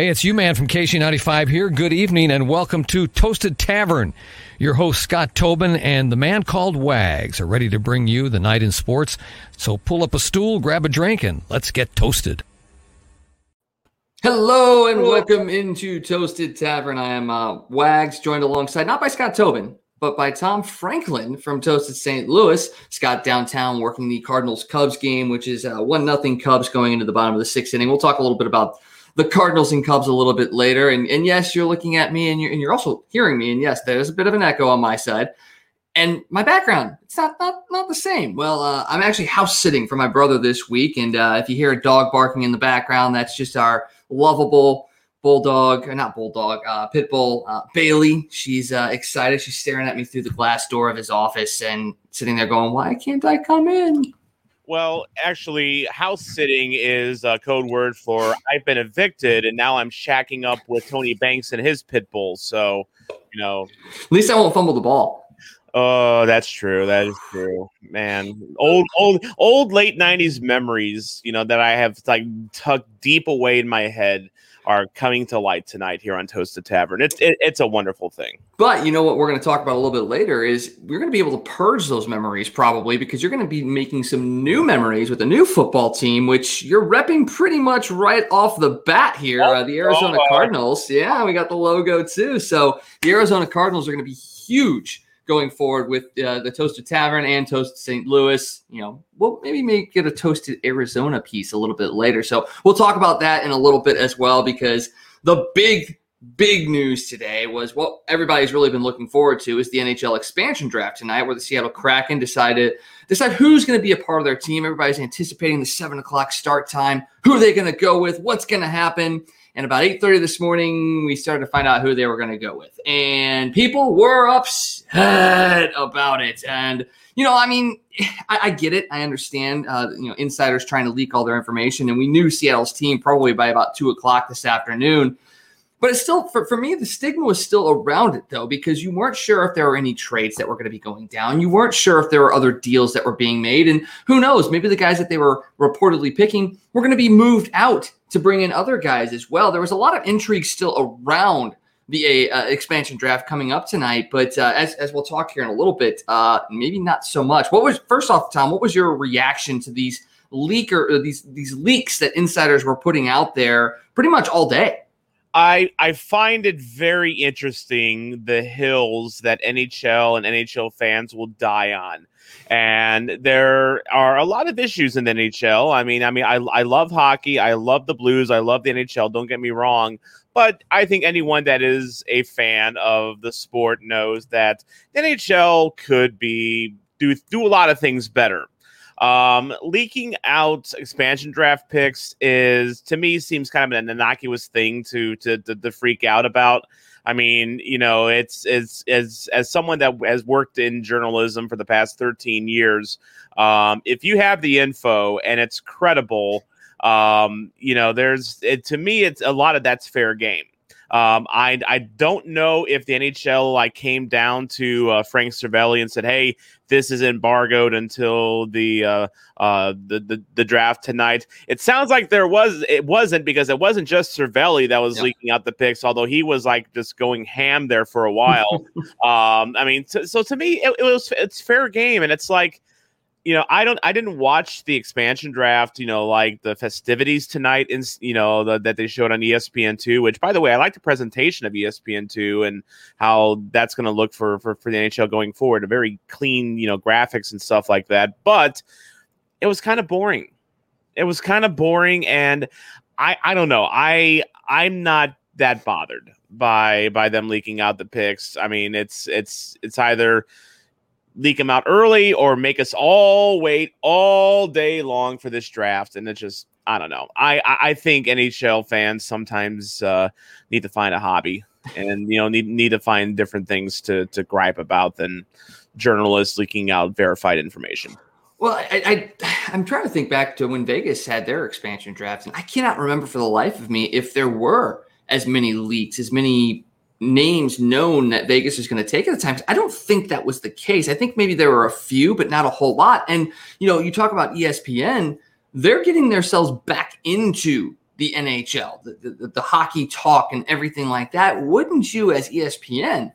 Hey, it's you, man, from KC95 here. Good evening and welcome to Toasted Tavern. Your host, Scott Tobin, and the man called Wags are ready to bring you the night in sports. So pull up a stool, grab a drink, and let's get toasted. Hello and welcome into Toasted Tavern. I am uh, Wags, joined alongside not by Scott Tobin, but by Tom Franklin from Toasted St. Louis. Scott downtown working the Cardinals Cubs game, which is uh, one nothing Cubs going into the bottom of the sixth inning. We'll talk a little bit about the Cardinals and Cubs a little bit later. And, and yes, you're looking at me and you're, and you're also hearing me. And yes, there's a bit of an echo on my side. And my background, it's not not, not the same. Well, uh, I'm actually house sitting for my brother this week. And uh, if you hear a dog barking in the background, that's just our lovable bulldog, or not bulldog, uh, pit bull, uh, Bailey. She's uh, excited. She's staring at me through the glass door of his office and sitting there going, Why can't I come in? Well, actually, house sitting is a code word for I've been evicted and now I'm shacking up with Tony Banks and his pit bulls. So, you know, at least I won't fumble the ball. Oh, that's true. That is true, man. Old, old, old late '90s memories. You know that I have like tucked deep away in my head are coming to light tonight here on Toasted Tavern. It's it, it's a wonderful thing. But you know what we're going to talk about a little bit later is we're going to be able to purge those memories probably because you're going to be making some new memories with a new football team, which you're repping pretty much right off the bat here. Uh, the Arizona Cardinals. Yeah, we got the logo too. So the Arizona Cardinals are going to be huge going forward with uh, the Toasted Tavern and Toasted St. Louis. You know, we'll maybe make it a Toasted Arizona piece a little bit later. So we'll talk about that in a little bit as well because the big big news today was what everybody's really been looking forward to is the NHL expansion draft tonight, where the Seattle Kraken decided decide who's going to be a part of their team. Everybody's anticipating the seven o'clock start time. Who are they going to go with? What's going to happen? And about 8:30 this morning, we started to find out who they were going to go with. And people were upset about it. And, you know, I mean, I, I get it. I understand, uh, you know, insiders trying to leak all their information. And we knew Seattle's team probably by about two o'clock this afternoon. But it's still, for, for me, the stigma was still around it, though, because you weren't sure if there were any trades that were going to be going down. You weren't sure if there were other deals that were being made. And who knows, maybe the guys that they were reportedly picking were going to be moved out to bring in other guys as well. There was a lot of intrigue still around the uh, expansion draft coming up tonight. But uh, as, as we'll talk here in a little bit, uh, maybe not so much. What was, first off, Tom, what was your reaction to these leaker, uh, these, these leaks that insiders were putting out there pretty much all day? I I find it very interesting the hills that NHL and NHL fans will die on. And there are a lot of issues in the NHL. I mean, I mean, I, I love hockey. I love the Blues. I love the NHL. Don't get me wrong. But I think anyone that is a fan of the sport knows that the NHL could be do do a lot of things better. Um, leaking out expansion draft picks is to me seems kind of an innocuous thing to to to, to freak out about. I mean, you know, it's it's as as someone that has worked in journalism for the past 13 years, um, if you have the info and it's credible, um, you know, there's it, to me, it's a lot of that's fair game. Um, I I don't know if the NHL like came down to uh, Frank Seravalli and said, "Hey, this is embargoed until the, uh, uh, the the the draft tonight." It sounds like there was it wasn't because it wasn't just Seravalli that was yeah. leaking out the picks, although he was like just going ham there for a while. um, I mean, t- so to me, it, it was it's fair game, and it's like you know, I don't, I didn't watch the expansion draft, you know, like the festivities tonight, in, you know, the, that they showed on ESPN two. Which, by the way, I like the presentation of ESPN two and how that's going to look for, for for the NHL going forward. A very clean, you know, graphics and stuff like that. But it was kind of boring. It was kind of boring, and I, I don't know. I, I'm not that bothered by by them leaking out the picks. I mean, it's it's it's either leak them out early or make us all wait all day long for this draft. And it's just, I don't know. I I think NHL fans sometimes uh, need to find a hobby and you know need need to find different things to to gripe about than journalists leaking out verified information. Well, I, I I'm trying to think back to when Vegas had their expansion draft, and I cannot remember for the life of me if there were as many leaks, as many names known that Vegas is going to take at the time. I don't think that was the case. I think maybe there were a few, but not a whole lot. And you know, you talk about ESPN, they're getting themselves back into the NHL, the, the, the hockey talk, and everything like that. Wouldn't you, as ESPN,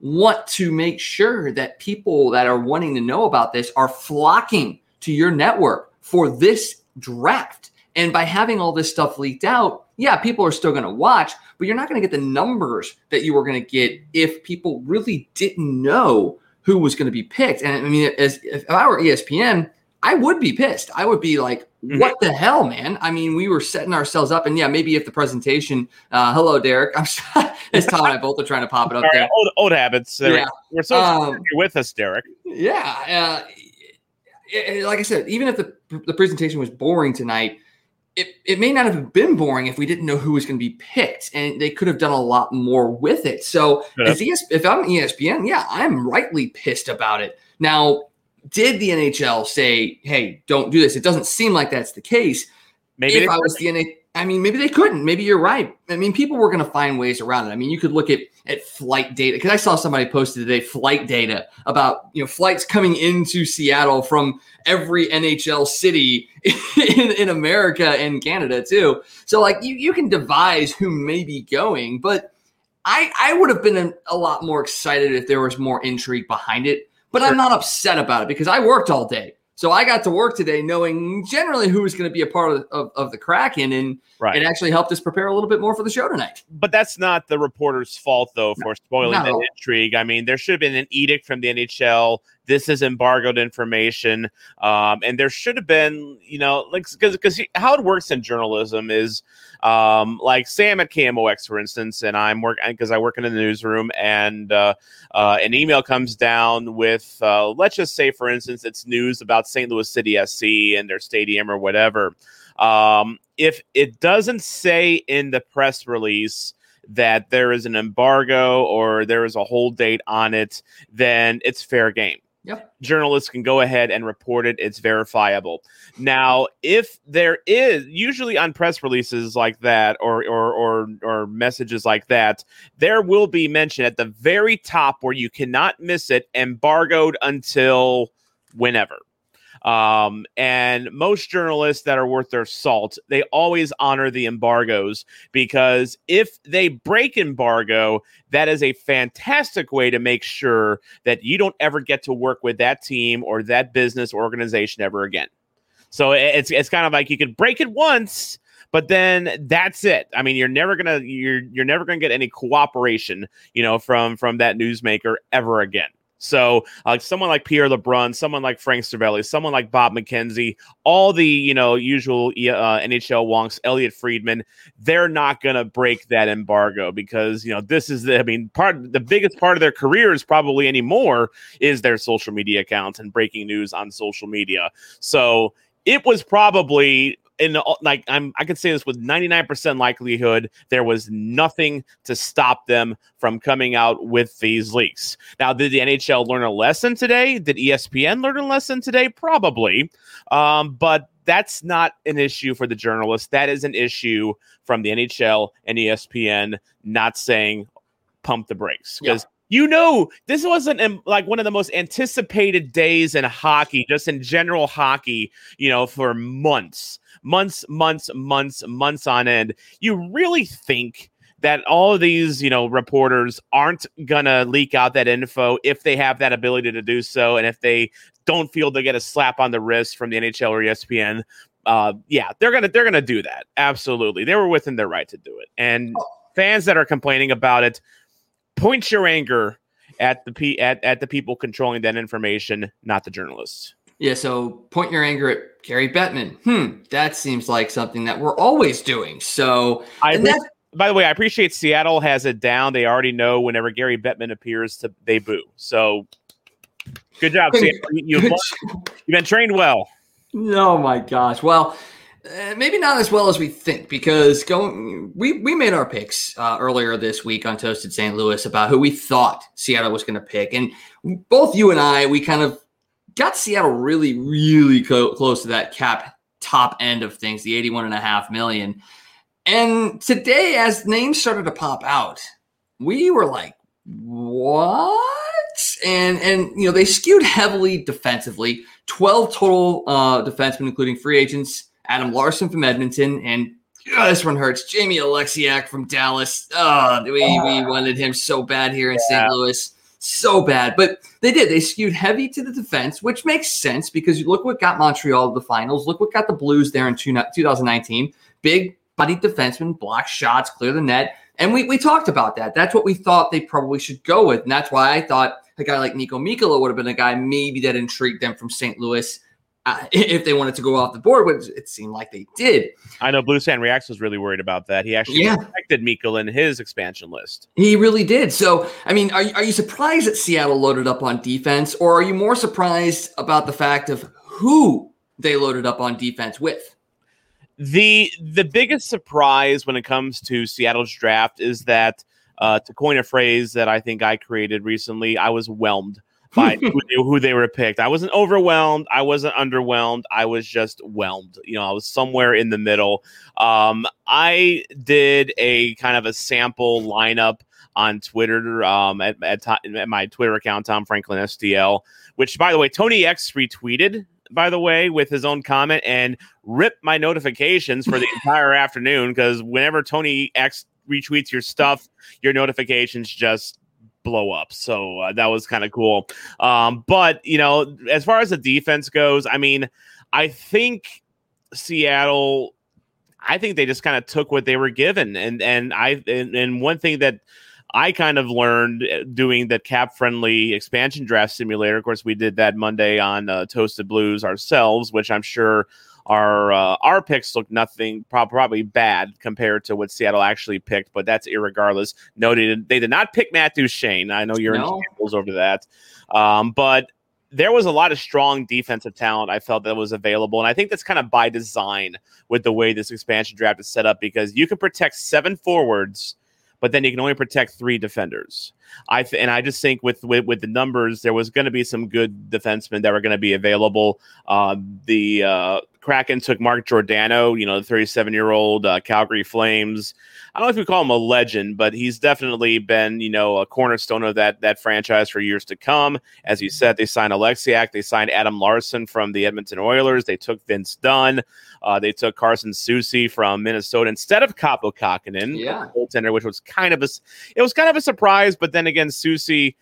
want to make sure that people that are wanting to know about this are flocking to your network for this draft? And by having all this stuff leaked out, yeah, people are still going to watch, but you're not going to get the numbers that you were going to get if people really didn't know who was going to be picked. And I mean, as if I were ESPN, I would be pissed. I would be like, mm-hmm. what the hell, man? I mean, we were setting ourselves up, and yeah, maybe if the presentation, uh, hello, Derek. I'm as Tom and I both are trying to pop it up there. Old, old habits. Yeah. We're so um, you're with us, Derek. Yeah. Uh, it, like I said, even if the, the presentation was boring tonight, it, it may not have been boring if we didn't know who was going to be picked, and they could have done a lot more with it. So, as ES, if I'm ESPN, yeah, I'm rightly pissed about it. Now, did the NHL say, "Hey, don't do this"? It doesn't seem like that's the case. Maybe if I was the NHL, I mean, maybe they couldn't. Maybe you're right. I mean, people were going to find ways around it. I mean, you could look at at flight data because I saw somebody posted today flight data about you know flights coming into Seattle from every NHL city in, in America and Canada too. So like you you can devise who may be going, but I I would have been a, a lot more excited if there was more intrigue behind it. But sure. I'm not upset about it because I worked all day. So I got to work today knowing generally who was going to be a part of, of, of the Kraken, and right. it actually helped us prepare a little bit more for the show tonight. But that's not the reporter's fault, though, for spoiling no. the intrigue. I mean, there should have been an edict from the NHL this is embargoed information um, and there should have been you know like because because how it works in journalism is um, like sam at kmox for instance and i'm working because i work in the newsroom and uh, uh, an email comes down with uh, let's just say for instance it's news about st louis city sc and their stadium or whatever um, if it doesn't say in the press release that there is an embargo or there is a hold date on it, then it's fair game. Yep. Journalists can go ahead and report it. It's verifiable. Now, if there is usually on press releases like that or or or or messages like that, there will be mention at the very top where you cannot miss it, embargoed until whenever. Um, and most journalists that are worth their salt, they always honor the embargoes because if they break embargo, that is a fantastic way to make sure that you don't ever get to work with that team or that business organization ever again. So it's it's kind of like you could break it once, but then that's it. I mean, you're never gonna you're you're never gonna get any cooperation, you know, from from that newsmaker ever again. So, uh, someone like Pierre LeBrun, someone like Frank Seravalli, someone like Bob McKenzie, all the you know usual uh, NHL wonks, Elliotte Friedman, they're not going to break that embargo because you know this is the I mean part the biggest part of their careers probably anymore is their social media accounts and breaking news on social media. So it was probably in like I'm I can say this with 99% likelihood there was nothing to stop them from coming out with these leaks. Now, did the NHL learn a lesson today? Did ESPN learn a lesson today? Probably. Um, but that's not an issue for the journalists. That is an issue from the NHL and ESPN not saying pump the brakes because yeah you know this wasn't um, like one of the most anticipated days in hockey just in general hockey you know for months months months months months on end. You really think that all of these you know reporters aren't gonna leak out that info if they have that ability to do so and if they don't feel they get a slap on the wrist from the nhl or espn uh, yeah they're gonna they're gonna do that. Absolutely. They were within their right to do it. And oh. fans that are complaining about it point your anger at the p at, at the people controlling that information, not the journalists. Yeah, so point your anger at Gary Bettman. Hmm, that seems like something that we're always doing. So, I by the way, I appreciate Seattle has it down. They already know whenever Gary Bettman appears, to they boo. So, good job, Seattle. You've, you've been trained well. Oh my gosh! Well, Uh, maybe not as well as we think because going we we made our picks uh, earlier this week on Toasted St. Louis about who we thought Seattle was going to pick, and both you and I we kind of got Seattle really really co- close to that cap top end of things, the eighty one and a half million. And today, as names started to pop out, we were like, "What?" And and you know they skewed heavily defensively. Twelve total uh, defensemen, including free agents Adam Larsson from Edmonton, and oh, this one hurts. Jamie Oleksiak from Dallas. Oh, we, we wanted him so bad here in yeah. St. Louis. So bad. But they did. They skewed heavy to the defense, which makes sense because look what got Montreal to the finals. Look what got the Blues there in 2019. Big bodied defenseman, block shots, clear the net. And we, we talked about that. That's what we thought they probably should go with. And that's why I thought a guy like Niko Mikkola would have been a guy maybe that intrigued them from St. Louis uh, if they wanted to go off the board, which it seemed like they did. I know Blue Sand Reacts was really worried about that. He actually yeah. protected Mikkel in his expansion list. He really did. So, I mean, are, are you surprised that Seattle loaded up on defense, or are you more surprised about the fact of who they loaded up on defense with? The the biggest surprise when it comes to Seattle's draft is that, uh, to coin a phrase that I think I created recently, I was whelmed by who, they, who, they, were picked. I wasn't overwhelmed. I wasn't underwhelmed. I was just whelmed. You know, I was somewhere in the middle. Um, I did a kind of a sample lineup on Twitter um, at, at, at, my Twitter account, Tom Franklin STL, which, by the way, Tony X retweeted, by the way, with his own comment and ripped my notifications for the entire afternoon because whenever Tony X retweets your stuff, your notifications just blow up. So uh, that was kind of cool. Um, but you know, as far as the defense goes, I mean, I think Seattle. I think they just kind of took what they were given, and and I and, and one thing that I kind of learned uh, doing the CapFriendly expansion draft simulator. Of course, we did that Monday on uh, Toasted Blues ourselves, which I'm sure our uh, our picks look nothing probably bad compared to what Seattle actually picked, but that's irregardless. Noted they did not pick Matthew Shane. I know you're no. in shambles over that, um, but there was a lot of strong defensive talent I felt that was available. And I think that's kind of by design with the way this expansion draft is set up because you can protect seven forwards but then you can only protect three defenders. I th- and I just think with, with, with the numbers, there was going to be some good defensemen that were going to be available. Uh, the uh, Kraken took Mark Giordano, you know, the 37 year old uh, Calgary Flames. I don't know if we call him a legend, but he's definitely been, you know, a cornerstone of that that franchise for years to come. As you said, they signed Oleksiak, they signed Adam Larsson from the Edmonton Oilers, they took Vince Dunn, uh, they took Carson Soucy from Minnesota instead of Kaapo Kähkönen, yeah, goaltender, which was kind of a it was kind of a surprise. But then again, Soucy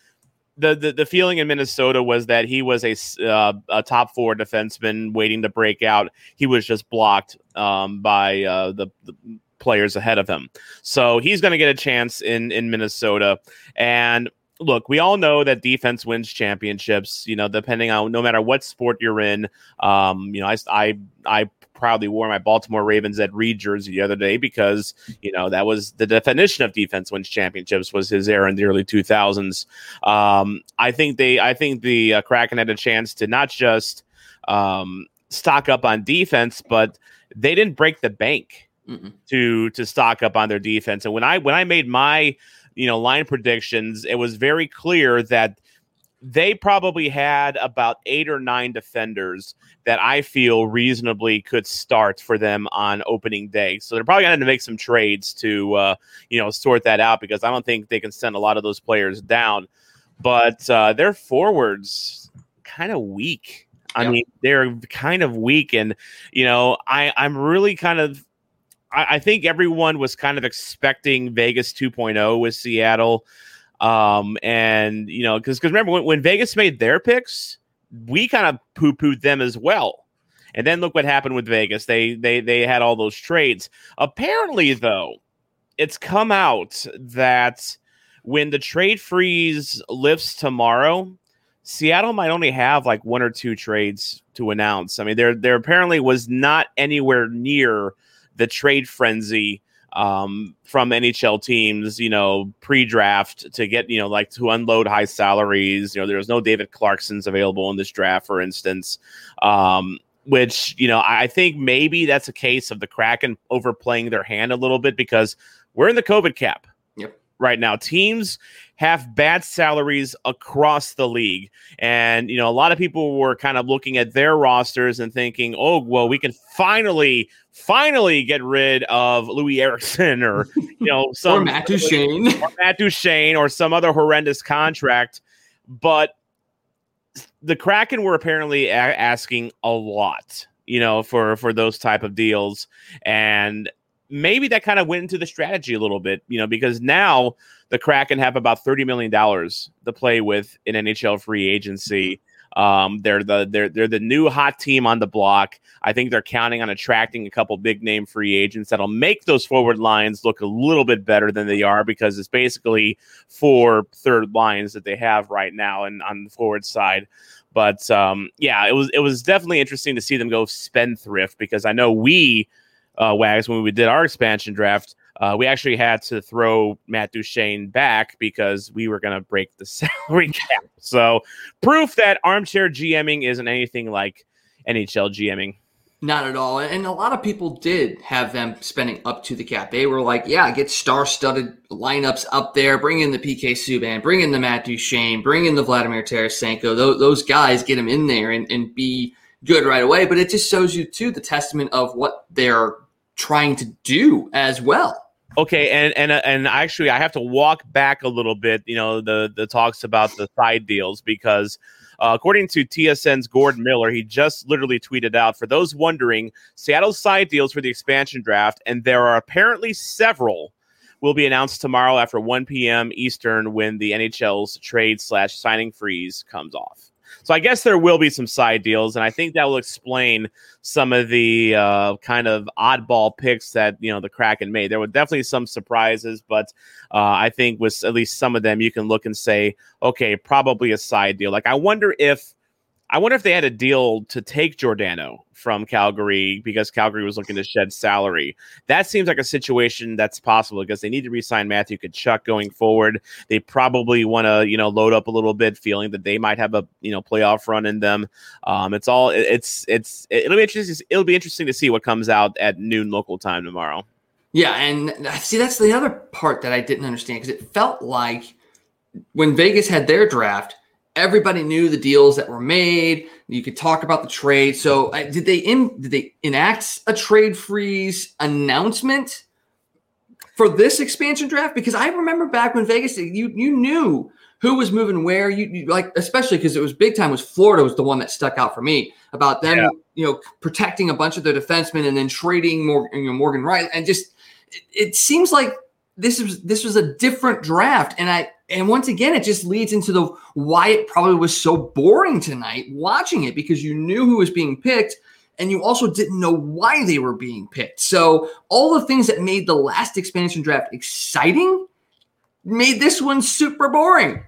the, the, the feeling in Minnesota was that he was a, uh, a top four defenseman waiting to break out. He was just blocked um, by uh, the, the, players ahead of him. So he's going to get a chance in in Minnesota. And look, we all know that defense wins championships. You know, depending on no matter what sport you're in. Um, you know, I I I proudly wore my Baltimore Ravens Ed Reed jersey the other day because you know that was the definition of defense wins championships was his era in the early 2000s. Um, I think they, I think the uh, Kraken had a chance to not just um, stock up on defense, but they didn't break the bank Mm-mm. to to stock up on their defense. And when I when I made my you know line predictions, it was very clear that they probably had about eight or nine defenders that I feel reasonably could start for them on opening day. So they're probably going to make some trades to, uh, you know, sort that out because I don't think they can send a lot of those players down. But uh, their forwards kind of weak. I yep. mean, they're kind of weak, and you know, I I'm really kind of I, I think everyone was kind of expecting Vegas 2.0 with Seattle. Um, and you know, because because remember when, when Vegas made their picks, we kind of poo pooed them as well. And then look what happened with Vegas. They they they had all those trades. Apparently, though, it's come out that when the trade freeze lifts tomorrow, Seattle might only have like one or two trades to announce. I mean, there there apparently was not anywhere near the trade frenzy um, from NHL teams, you know, pre-draft to get, you know, like to unload high salaries. You know, there was no David Clarksons available in this draft, for instance. Um, which you know I think maybe that's a case of the Kraken overplaying their hand a little bit because we're in the COVID cap. Yep. Right now, teams have bad salaries across the league, and you know a lot of people were kind of looking at their rosters and thinking, "Oh, well, we can finally, finally get rid of Louis Eriksson or you know some or Matt Duchene, or Matt Duchene, or some other horrendous contract." But the Kraken were apparently a- asking a lot, you know, for for those type of deals, and maybe that kind of went into the strategy a little bit, you know, because now the Kraken have about thirty million dollars to play with in NHL free agency. Um, they're the they're they're the new hot team on the block. I think they're counting on attracting a couple big name free agents that'll make those forward lines look a little bit better than they are because it's basically four third lines that they have right now and on the forward side. But um, yeah, it was it was definitely interesting to see them go spendthrift because I know we uh, Wags when we did our expansion draft. Uh, we actually had to throw Matt Duchene back because we were going to break the salary cap. So, proof that armchair GMing isn't anything like NHL GMing. Not at all. And a lot of people did have them spending up to the cap. They were like, yeah, get star studded lineups up there, bring in the PK Subban, bring in the Matt Duchene, bring in the Vladimir Tarasenko. Those, those guys get them in there and, and be good right away. But it just shows you, too, the testament of what they're trying to do as well. Okay, and and and actually, I have to walk back a little bit. You know, the the talks about the side deals because. Uh, according to TSN's Gordon Miller, he just literally tweeted out for those wondering, Seattle's side deals for the expansion draft, and there are apparently several, will be announced tomorrow after 1 p.m. Eastern when the NHL's trade slash signing freeze comes off. So I guess there will be some side deals, and I think that will explain some of the uh, kind of oddball picks that you know the Kraken made. There were definitely some surprises, but uh, I think with at least some of them, you can look and say, okay, probably a side deal. Like I wonder if I wonder if they had a deal to take Giordano from Calgary because Calgary was looking to shed salary. That seems like a situation that's possible because they need to re-sign Matthew Tkachuk going forward. They probably want to, you know, load up a little bit, feeling that they might have a, you know, playoff run in them. Um, it's all, it's, it's, it'll be interesting. It'll be interesting to see what comes out at noon local time tomorrow. Yeah, and see, that's the other part that I didn't understand because it felt like when Vegas had their draft everybody knew the deals that were made. You could talk about the trade. So, uh, did they in did they enact a trade freeze announcement for this expansion draft? Because I remember back when Vegas, you you knew who was moving where. You, you like especially because it was big time. Was Florida was the one that stuck out for me about them, yeah. you know, protecting a bunch of their defensemen and then trading Morgan, you know, Morgan Rielly, and just it, it seems like this was this was a different draft, and I and once again, it just leads into the why it probably was so boring tonight watching it because you knew who was being picked and you also didn't know why they were being picked. So all the things that made the last expansion draft exciting made this one super boring.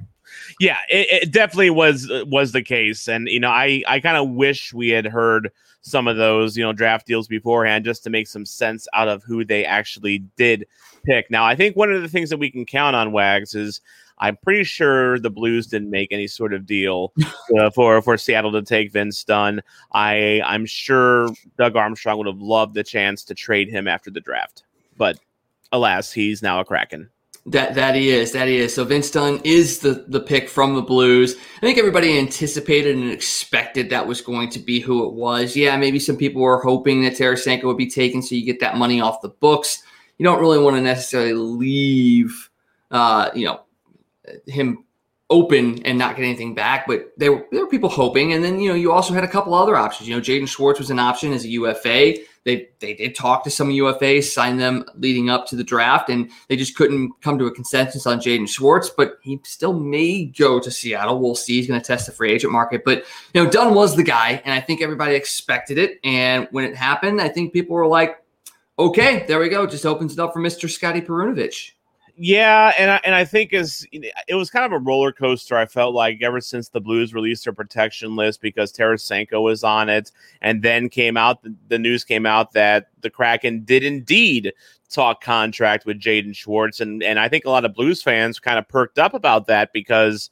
Yeah, it, it definitely was was the case, and you know, I I kind of wish we had heard some of those you know draft deals beforehand just to make some sense out of who they actually did pick. Now, I think one of the things that we can count on Wags is I'm pretty sure the Blues didn't make any sort of deal uh, for for Seattle to take Vince Dunn. I I'm sure Doug Armstrong would have loved the chance to trade him after the draft, but alas, he's now a Kraken. That that he is, that he is. So Vince Dunn is the the pick from the Blues. I think everybody anticipated and expected that was going to be who it was. Yeah, maybe some people were hoping that Tarasenko would be taken, so you get that money off the books. You don't really want to necessarily leave, uh, you know, him open and not get anything back. But there were, there were people hoping, and then you know you also had a couple other options. You know, Jaden Schwartz was an option as a UFA. They they did talk to some UFAs, sign them leading up to the draft, and they just couldn't come to a consensus on Jaden Schwartz. But he still may go to Seattle. We'll see. He's going to test the free agent market. But you know, Dunn was the guy, and I think everybody expected it. And when it happened, I think people were like, "Okay, there we go. Just opens it up for Mister Scotty Perunovich." Yeah, and I, and I think as it was kind of a roller coaster. I felt like ever since the Blues released their protection list because Tarasenko was on it, and then came out the news came out that the Kraken did indeed talk contract with Jaden Schwartz, and and I think a lot of Blues fans kind of perked up about that because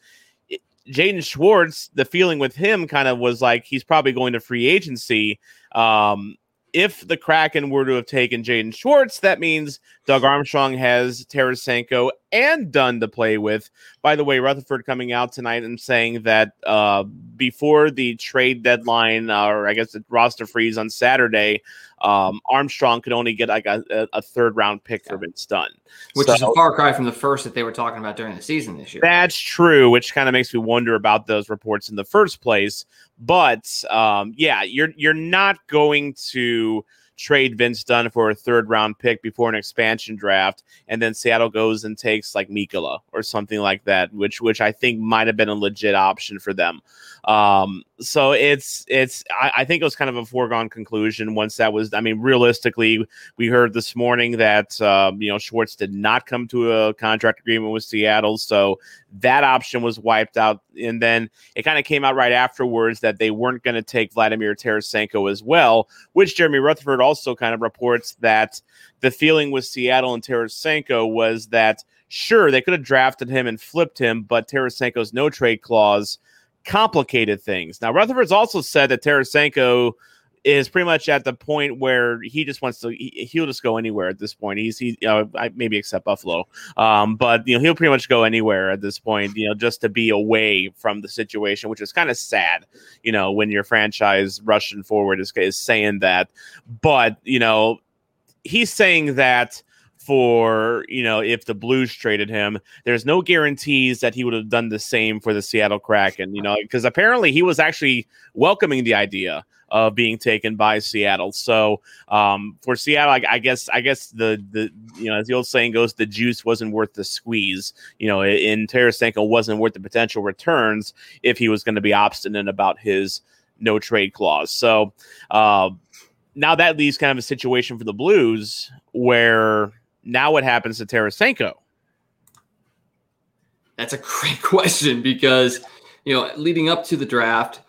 Jaden Schwartz, the feeling with him kind of was like he's probably going to free agency. Um, if the Kraken were to have taken Jaden Schwartz, that means Doug Armstrong has Tarasenko and Dunn to play with. By the way, Rutherford coming out tonight and saying that uh, before the trade deadline, or I guess the roster freeze on Saturday, um, Armstrong could only get like a, a third round pick yeah. for Vince Dunn, which so, is a far cry from the first that they were talking about during the season this year. That's true, which kind of makes me wonder about those reports in the first place. But um, yeah, you're you're not going to trade Vince Dunn for a third round pick before an expansion draft, and then Seattle goes and takes like Mikkola or something like that, which which I think might have been a legit option for them. Um, so it's it's I, I, think it was kind of a foregone conclusion once that was. I mean, realistically, we heard this morning that um, you know Schwartz did not come to a contract agreement with Seattle, so that option was wiped out. And then it kind of came out right afterwards that they weren't going to take Vladimir Tarasenko as well, which Jeremy Rutherford also kind of reports that the feeling with Seattle and Tarasenko was that sure they could have drafted him and flipped him, but Tarasenko's no trade clause complicated things. Now, Rutherford's also said that Tarasenko is pretty much at the point where he just wants to he, will just go anywhere at this point. He's he maybe except buffalo. Um, but you know he'll pretty much go anywhere at this point you know just to be away from the situation which is kind of sad you know when your franchise rushing forward is, is saying that. But you know he's saying that for you know if the Blues traded him. There's no guarantees that he would have done the same for the Seattle Kraken. You know, because apparently he was actually welcoming the idea of being taken by Seattle. So um, for Seattle, I, I, guess I guess the the you know as the old saying goes, the juice wasn't worth the squeeze. You know, in Tarasenko wasn't worth the potential returns if he was going to be obstinate about his no trade clause. So. Uh, now that leaves kind of a situation for the Blues where now what happens to Tarasenko? That's a great question because, you know, leading up to the draft,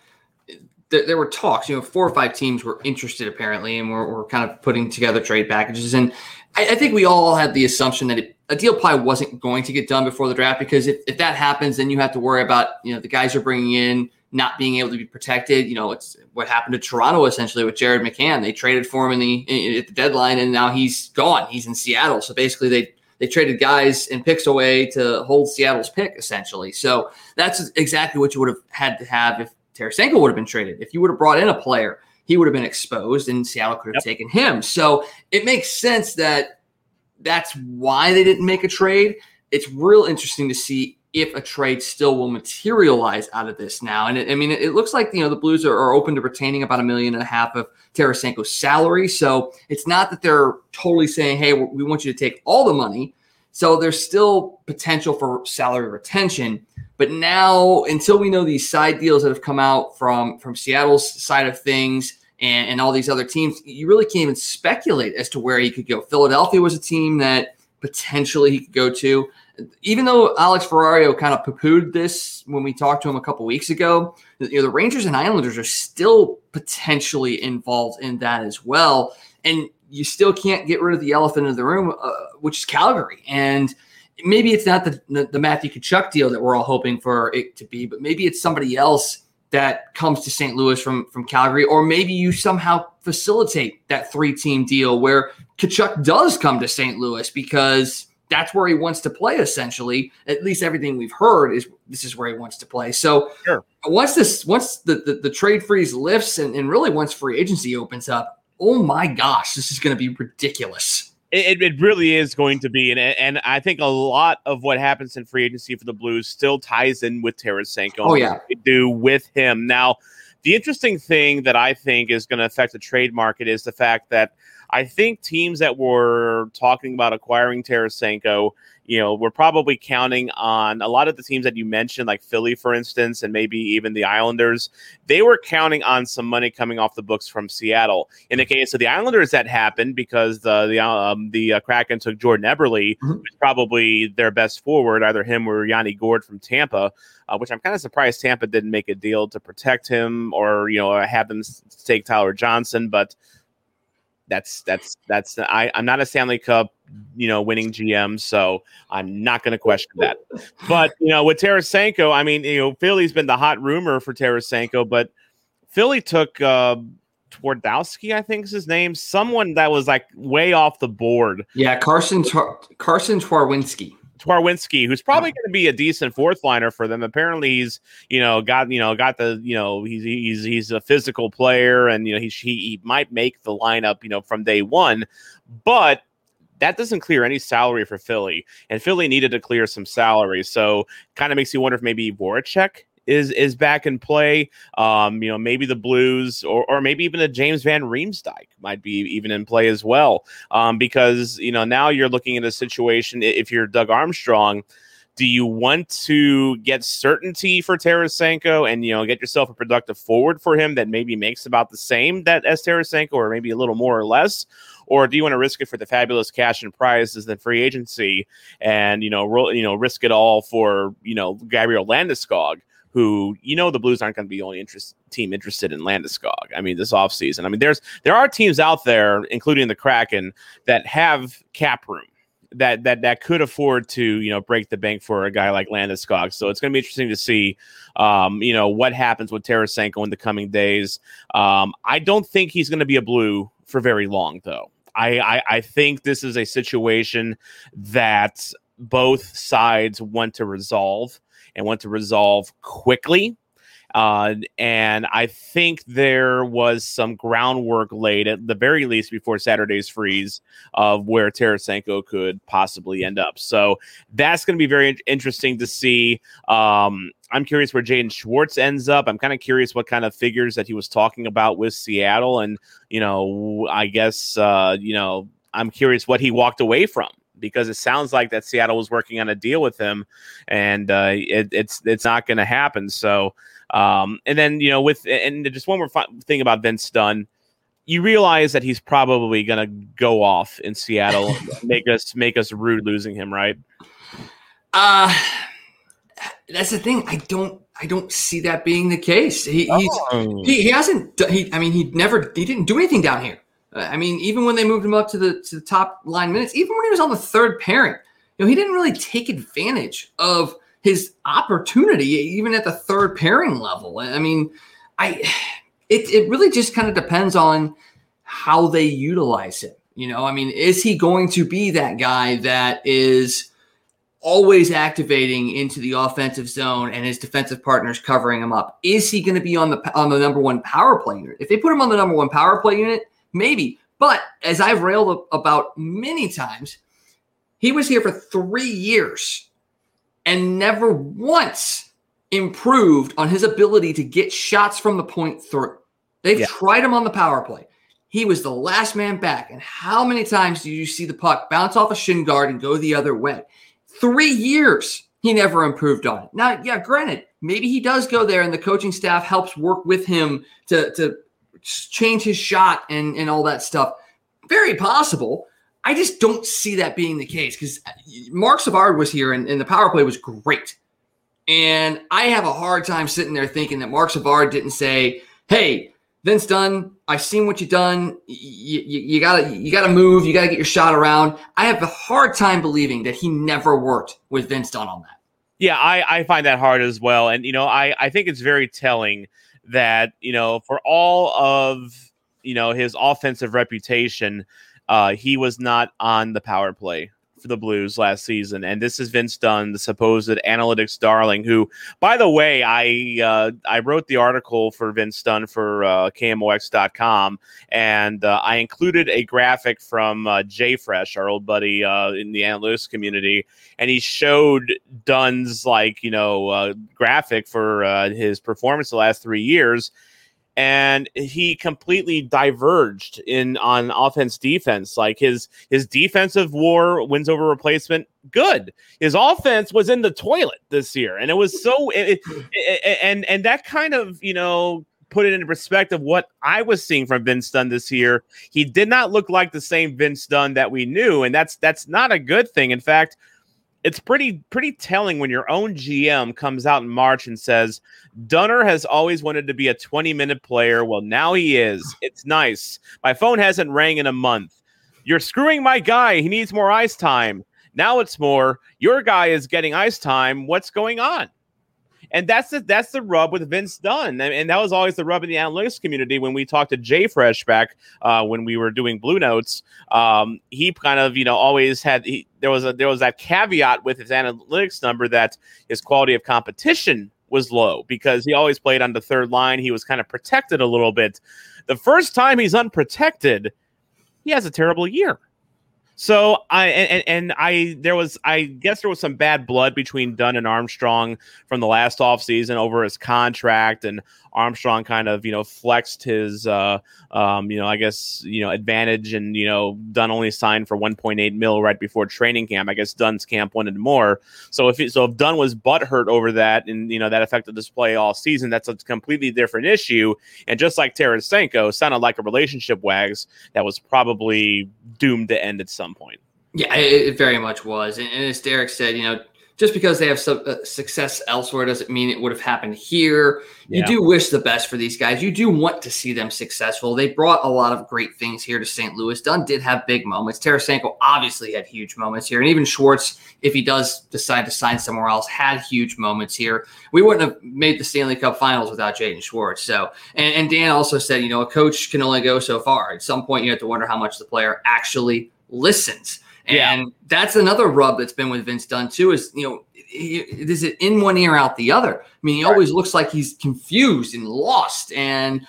there, there, were talks. You know, four or five teams were interested apparently, and we're, we're kind of putting together trade packages. And I, I think we all had the assumption that it, a deal probably wasn't going to get done before the draft because if, if that happens, then you have to worry about you know the guys you're bringing in not being able to be protected. You know, it's what happened to Toronto essentially with Jared McCann. They traded for him in the in, at the deadline, and now he's gone. He's in Seattle. So basically, they they traded guys and picks away to hold Seattle's pick essentially. So that's exactly what you would have had to have if Tarasenko would have been traded. If you would have brought in a player, he would have been exposed, and Seattle could have yep. taken him. So it makes sense that that's why they didn't make a trade. It's real interesting to see if a trade still will materialize out of this now. And it, I mean, it, it, looks like you know the Blues are, are, open to retaining about a million and a half of Tarasenko's salary. So it's not that they're totally saying, "Hey, we want you to take all the money." So there's still potential for salary retention. But now, until we know these side deals that have come out from from Seattle's side of things and, and all these other teams, you really can't even speculate as to where he could go. Philadelphia was a team that potentially he could go to even though Alex Ferrario kind of poo-pooed this when we talked to him a couple weeks ago, you know, the Rangers and Islanders are still potentially involved in that as well. And you still can't get rid of the elephant in the room, uh, which is Calgary. And maybe it's not the, the, the Matthew Tkachuk deal that we're all hoping for it to be, but maybe it's somebody else that comes to St. Louis from from Calgary, or maybe you somehow facilitate that three team deal where Tkachuk does come to St. Louis because that's where he wants to play essentially at least everything we've heard is this is where he wants to play so sure. once this once the, the, the trade freeze lifts and, and really once free agency opens up oh my gosh this is going to be ridiculous it, it really is going to be and, and i think a lot of what happens in free agency for the blues still ties in with Tarasenko oh yeah. do with him. Now the interesting thing that i think is going to affect the trade market is the fact that I think teams that were talking about acquiring Tarasenko, you know, we're probably counting on a lot of the teams that you mentioned, like Philly, for instance, and maybe even the Islanders. They were counting on some money coming off the books from Seattle. In the case of the Islanders, that happened because the the um, the uh, Kraken took Jordan Eberle, mm-hmm. probably their best forward, either him or Yanni Gourde from Tampa. Uh, which I'm kind of surprised Tampa didn't make a deal to protect him or you know have them take Tyler Johnson, but that's that's that's I, I'm not a Stanley Cup you know, winning GM. So I'm not going to question that. But you know, with Tarasenko, I mean, you know, Philly's been the hot rumor for Tarasenko, but Philly took uh, Twardowski, I think is his name, someone that was like way off the board. Yeah, Carson Carson Twarynski. Twarynski, who's probably going to be a decent fourth liner for them. Apparently, he's you know got you know got the you know he's he's he's a physical player, and you know he he, he might make the lineup you know from day one, but that doesn't clear any salary for Philly, and Philly needed to clear some salary. So kind of makes you wonder if maybe Voracek is is back in play. Um, you know, maybe the Blues or or maybe even a James Van Riemsdyk might be even in play as well. Um, because you know now you're looking at a situation if you're Doug Armstrong. Do you want to get certainty for Tarasenko and you know get yourself a productive forward for him that maybe makes about the same that as Tarasenko or maybe a little more or less, or do you want to risk it for the fabulous cash and prizes and free agency and you know ro- you know risk it all for you know Gabriel Landeskog who you know the Blues aren't going to be the only interest team interested in Landeskog. I mean, this offseason. I mean, there's there are teams out there, including the Kraken, that have cap room that that that could afford to you know break the bank for a guy like Landeskog. So it's going to be interesting to see, um, you know, what happens with Tarasenko in the coming days. Um, I don't think he's going to be a Blue for very long, though. I, I I think this is a situation that both sides want to resolve and want to resolve quickly. Uh, and I think there was some groundwork laid at the very least before Saturday's freeze of where Tarasenko could possibly end up. So that's going to be very interesting to see. Um, I'm curious where Jaden Schwartz ends up. I'm kind of curious what kind of figures that he was talking about with Seattle. And, you know, I guess, uh, you know, I'm curious what he walked away from because it sounds like that Seattle was working on a deal with him, and uh, it, it's it's not going to happen. So, um, and then you know, with and just one more thing about Vince Dunn, you realize that he's probably going to go off in Seattle, make us make us rude losing him, right? Uh that's the thing. I don't I don't see that being the case. He oh. he, he hasn't he I mean he never he didn't do anything down here. Uh, I mean, even when they moved him up to the to the top line minutes, even when he was on the third pairing, you know, he didn't really take advantage of his opportunity, even at the third pairing level. I mean, I it it really just kind of depends on how they utilize him. You know, I mean, is he going to be that guy that is always activating into the offensive zone and his defensive partners covering him up? Is he going to be on the on the number one power play unit? If they put him on the number one power play unit, Maybe. But as I've railed about many times, he was here for three years and never once improved on his ability to get shots from the point through. They've yeah. tried him on the power play. He was the last man back. And how many times do you see the puck bounce off a shin guard and go the other way? Three years he never improved on it. Now, yeah, granted, maybe he does go there and the coaching staff helps work with him to, to change his shot and, and all that stuff. Very possible. I just don't see that being the case because uh, Mark Savard was here and, and, the power play was great. And I have a hard time sitting there thinking that Mark Savard didn't say, hey, Vince Dunn, I've seen what you've done. You, you, you, gotta you gotta move. You gotta get your shot around. I have a hard time believing that he never worked with Vince Dunn on that. Yeah, I, I find that hard as well. And you know, I, I think it's very telling that you know for all of you know his offensive reputation, uh, he was not on the power play for the Blues last season, and this is Vince Dunn, the supposed analytics darling. Who, by the way, I uh, I wrote the article for Vince Dunn for uh, KMOX.com, and uh, I included a graphic from uh, JFresh, our old buddy uh, in the analytics community, and he showed Dunn's like you know uh, graphic for uh, his performance the last three years and he completely diverged in on offense defense like his his defensive war wins over replacement good his offense was in the toilet this year and it was so it, it, and and that kind of you know put it into perspective what I was seeing from Vince Dunn this year. He did not look like the same Vince Dunn that we knew, and that's that's not a good thing. In fact, it's pretty pretty telling when your own GM comes out in March and says Dunner has always wanted to be a 20 minute player. Well, now he is. It's nice. My phone hasn't rang in a month. you're screwing my guy. He needs more ice time. Now it's more your guy is getting ice time. What's going on? And that's the that's the rub with Vince Dunn, and, that was always the rub in the analytics community when we talked to JFresh back uh, when we were doing Blue Notes. Um, he kind of you know always had he, there was a there was that caveat with his analytics number that his quality of competition was low because he always played on the third line. He was kind of protected a little bit. The first time he's unprotected, he has a terrible year. So I and, and I there was I guess there was some bad blood between Dunn and Armstrong from the last offseason over his contract and Armstrong kind of you know flexed his uh, um, you know I guess you know advantage and you know Dunn only signed for 1.8 mil right before training camp. I guess Dunn's camp wanted more. So if so if Dunn was butthurt over that and you know that affected his play all season, that's a completely different issue. And just like Tarasenko, sounded like a relationship wags that was probably doomed to end at some point. Yeah, it, very much was. And, and as Derek said, you know, just because they have some uh, success elsewhere doesn't mean it would have happened here. You do wish the best for these guys. You do want to see them successful. They brought a lot of great things here to St. Louis. Dunn did have big moments. Tarasenko obviously had huge moments here. And even Schwartz, if he does decide to sign somewhere else, had huge moments here. We wouldn't have made the Stanley Cup finals without Jaden Schwartz. So, and, and Dan also said, you know, a coach can only go so far. At some point, you have to wonder how much the player actually listens. And yeah. that's another rub that's been with Vince Dunn too. Is you know, is it in one ear out the other? I mean, he right. always looks like he's confused and lost, and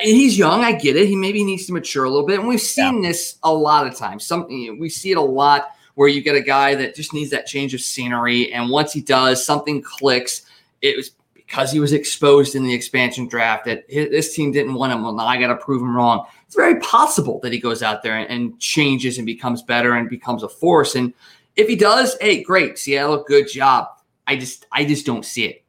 he's young. I get it. He maybe needs to mature a little bit, and we've seen yeah. this a lot of times. Something we see it a lot where you get a guy that just needs that change of scenery, and once he does, something clicks. It was because he was exposed in the expansion draft that his, this team didn't want him. Well, now I got to prove him wrong. It's very possible that he goes out there and, and, changes and becomes better and becomes a force. And if he does, hey, great, Seattle, good job. I just, I just don't see it.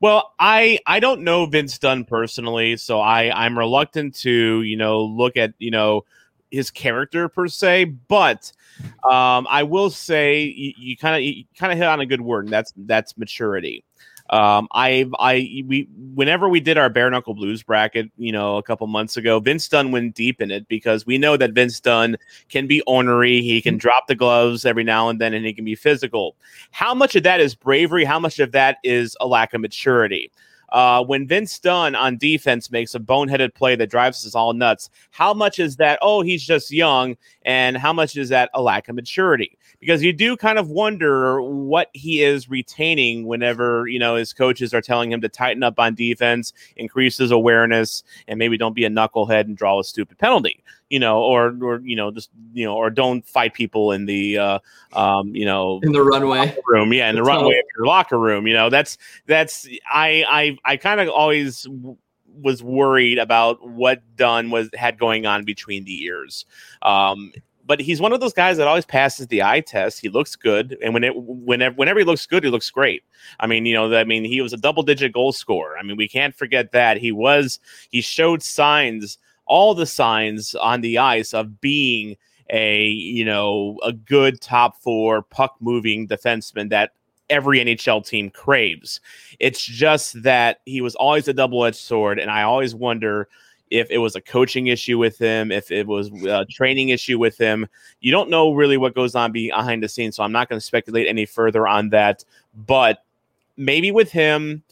Well, I I don't know Vince Dunn personally, so I I'm reluctant to you know look at you know his character per se, but um, I will say you kind of you kind of hit on a good word, and that's that's maturity. Um, I, I, we, whenever we did our bare knuckle blues bracket, you know, a couple months ago, Vince Dunn went deep in it because we know that Vince Dunn can be ornery. He can mm-hmm. drop the gloves every now and then, and he can be physical. How much of that is bravery? How much of that is a lack of maturity? Uh, when Vince Dunn on defense makes a boneheaded play that drives us all nuts, how much is that? Oh, he's just young, and how much is that a lack of maturity? because you do kind of wonder what he is retaining whenever you know his coaches are telling him to tighten up on defense, increase his awareness, and maybe don't be a knucklehead and draw a stupid penalty, you know, or or you know just you know, or don't fight people in the uh, um, you know in the runway room, yeah, in the, runway of your locker room. You know, that's that's I I I kind of always was worried about what Dunn was had going on between the ears. Um, but he's one of those guys that always passes the eye test. He looks good, and when it, whenever whenever he looks good, he looks great. I mean, you know, I mean, he was a double digit goal scorer. I mean, we can't forget that he was. He showed signs, all the signs on the ice of being a you know a good top four puck moving defenseman that every NHL team craves. It's just that he was always a double edged sword, and I always wonder if it was a coaching issue with him, if it was a training issue with him. You don't know really what goes on behind the scenes, so I'm not going to speculate any further on that. But maybe with him,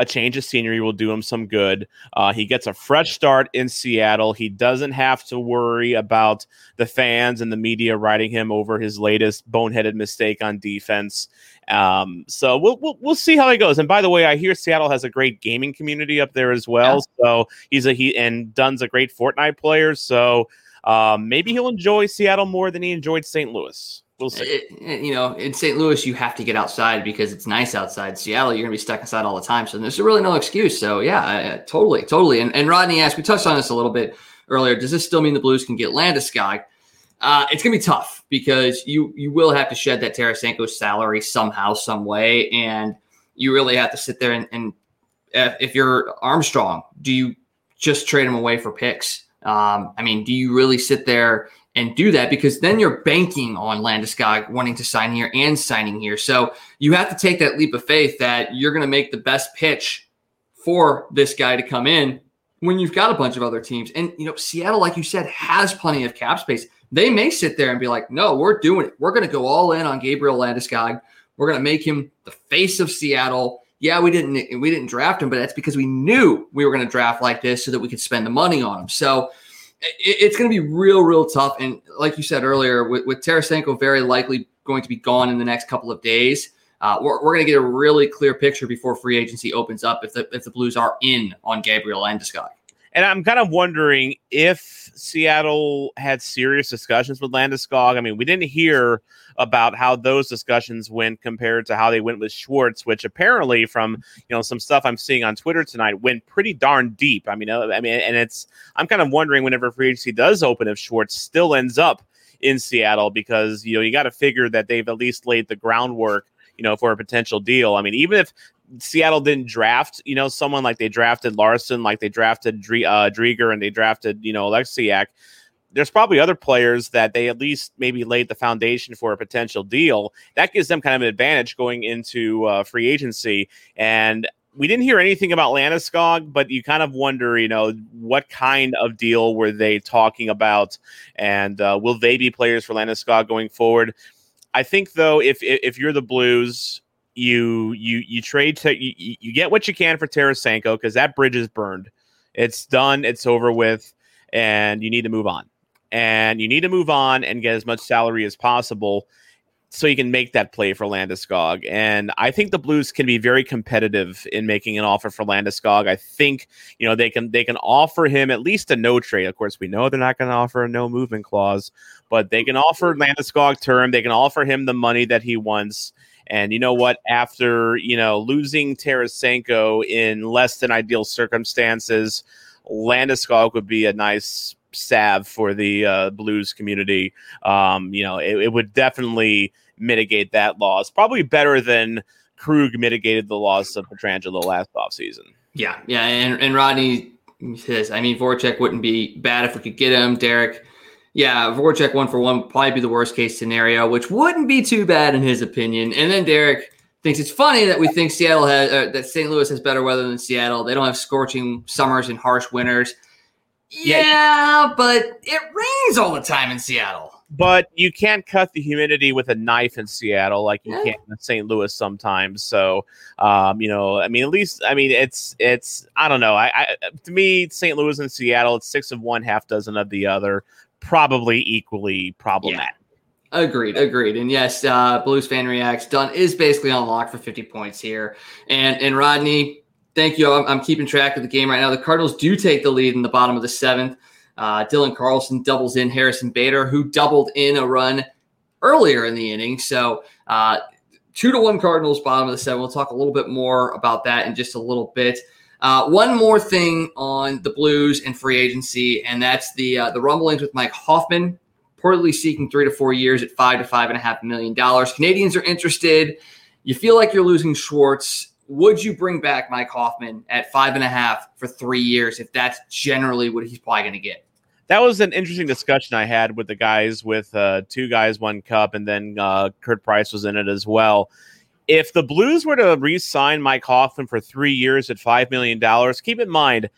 a change of scenery will do him some good. Uh, he gets a fresh start in Seattle. He doesn't have to worry about the fans and the media writing him over his latest boneheaded mistake on defense. Um, so we'll, we'll, we'll see how he goes. And by the way, I hear Seattle has a great gaming community up there as well. Yeah. So he's a he and Dunn's a great Fortnite player. So um, maybe he'll enjoy Seattle more than he enjoyed St. Louis. We'll see. It, you know, in St. Louis, you have to get outside because it's nice outside. Seattle, you're going to be stuck inside all the time. So there's really no excuse. So yeah, totally, totally. And, and Rodney asked, we touched on this a little bit earlier. Does this still mean the Blues can get Landeskog? Uh, it's going to be tough because you you will have to shed that Tarasenko salary somehow, some way, and you really have to sit there and, and if you're Armstrong, do you just trade him away for picks? Um, I mean, do you really sit there and do that because then you're banking on Landeskog wanting to sign here and signing here. So you have to take that leap of faith that you're going to make the best pitch for this guy to come in when you've got a bunch of other teams. And you know, Seattle, like you said, has plenty of cap space. they may sit there and be like, no, we're doing it. We're going to go all in on Gabriel Landeskog. We're going to make him the face of Seattle. Yeah, we didn't we didn't draft him, but that's because we knew we were going to draft like this so that we could spend the money on him. So it's going to be real, real tough. And like you said earlier, with, with Tarasenko very likely going to be gone in the next couple of days, uh, we're, we're going to get a really clear picture before free agency opens up if the if the Blues are in on Gabriel Landeskog. And I'm kind of wondering if Seattle had serious discussions with Landeskog. I mean, we didn't hear about how those discussions went compared to how they went with Schwartz, which apparently, from you know some stuff I'm seeing on Twitter tonight, went pretty darn deep. I mean, uh, I mean, and it's I'm kind of wondering whenever free agency does open if Schwartz still ends up in Seattle because you know you got to figure that they've at least laid the groundwork you know, for a potential deal. I mean, even if Seattle didn't draft, you know, someone like they drafted Larsson, like they drafted Dre- uh, Driedger, and they drafted, you know, Oleksiak. There's probably other players that they at least maybe laid the foundation for a potential deal. That gives them kind of an advantage going into uh, free agency. And we didn't hear anything about Landeskog, but you kind of wonder, you know, what kind of deal were they talking about, and uh, will they be players for Landeskog going forward? I think though, if if you're the Blues, you you you trade to you, you get what you can for Tarasenko because that bridge is burned. It's done. It's over with, and you need to move on. And you need to move on and get as much salary as possible so you can make that play for Landeskog. And I think the Blues can be very competitive in making an offer for Landeskog. I think you know they can they can offer him at least a no trade. Of course, we know they're not going to offer a no movement clause, but they can offer Landeskog term. They can offer him the money that he wants. And you know what? After you know losing Tarasenko in less than ideal circumstances, Landeskog would be a nice salve for the uh, blues community. Um, you know, it, it, would definitely mitigate that loss. Probably better than Krug mitigated the loss of Pietrangelo last offseason. Yeah, yeah, and, and Rodney says, I mean, Voracek wouldn't be bad if we could get him. Derek, yeah, Voracek one for one would probably be the worst case scenario, which wouldn't be too bad in his opinion. And then Derek thinks it's funny that we think Seattle has uh, that St. Louis has better weather than Seattle. They don't have scorching summers and harsh winters. Yeah, but it rains all the time in Seattle. But you can't cut the humidity with a knife in Seattle like you yeah. can in St. Louis sometimes. So, um, you know, I mean, at least, I mean, it's, it's, I don't know. I, I, to me, St. Louis and Seattle, it's six of one, half dozen of the other, probably equally problematic. Yeah. Agreed, agreed. And yes, uh, Blues fan reacts. Dunn is basically on lock for 50 points here. And and Rodney, Thank you. I'm, I'm, keeping track of the game right now. The Cardinals do take the lead in the bottom of the seventh. Uh, Dylan Carlson doubles in Harrison Bader, who doubled in a run earlier in the inning. So uh, two to one Cardinals, bottom of the seven. We'll talk a little bit more about that in just a little bit. Uh, one more thing on the Blues and free agency, and that's the uh, the rumblings with Mike Hoffman, reportedly seeking three to four years at five to five and a half million dollars. Canadiens are interested. You feel like you're losing Schwartz would you bring back Mike Hoffman at five and a half for three years if that's generally what he's probably going to get? That was an interesting discussion I had with the guys with uh, two guys, one cup, and then uh, Kurt Price was in it as well. If the Blues were to re sign Mike Hoffman for three years at $5 million, keep in mind,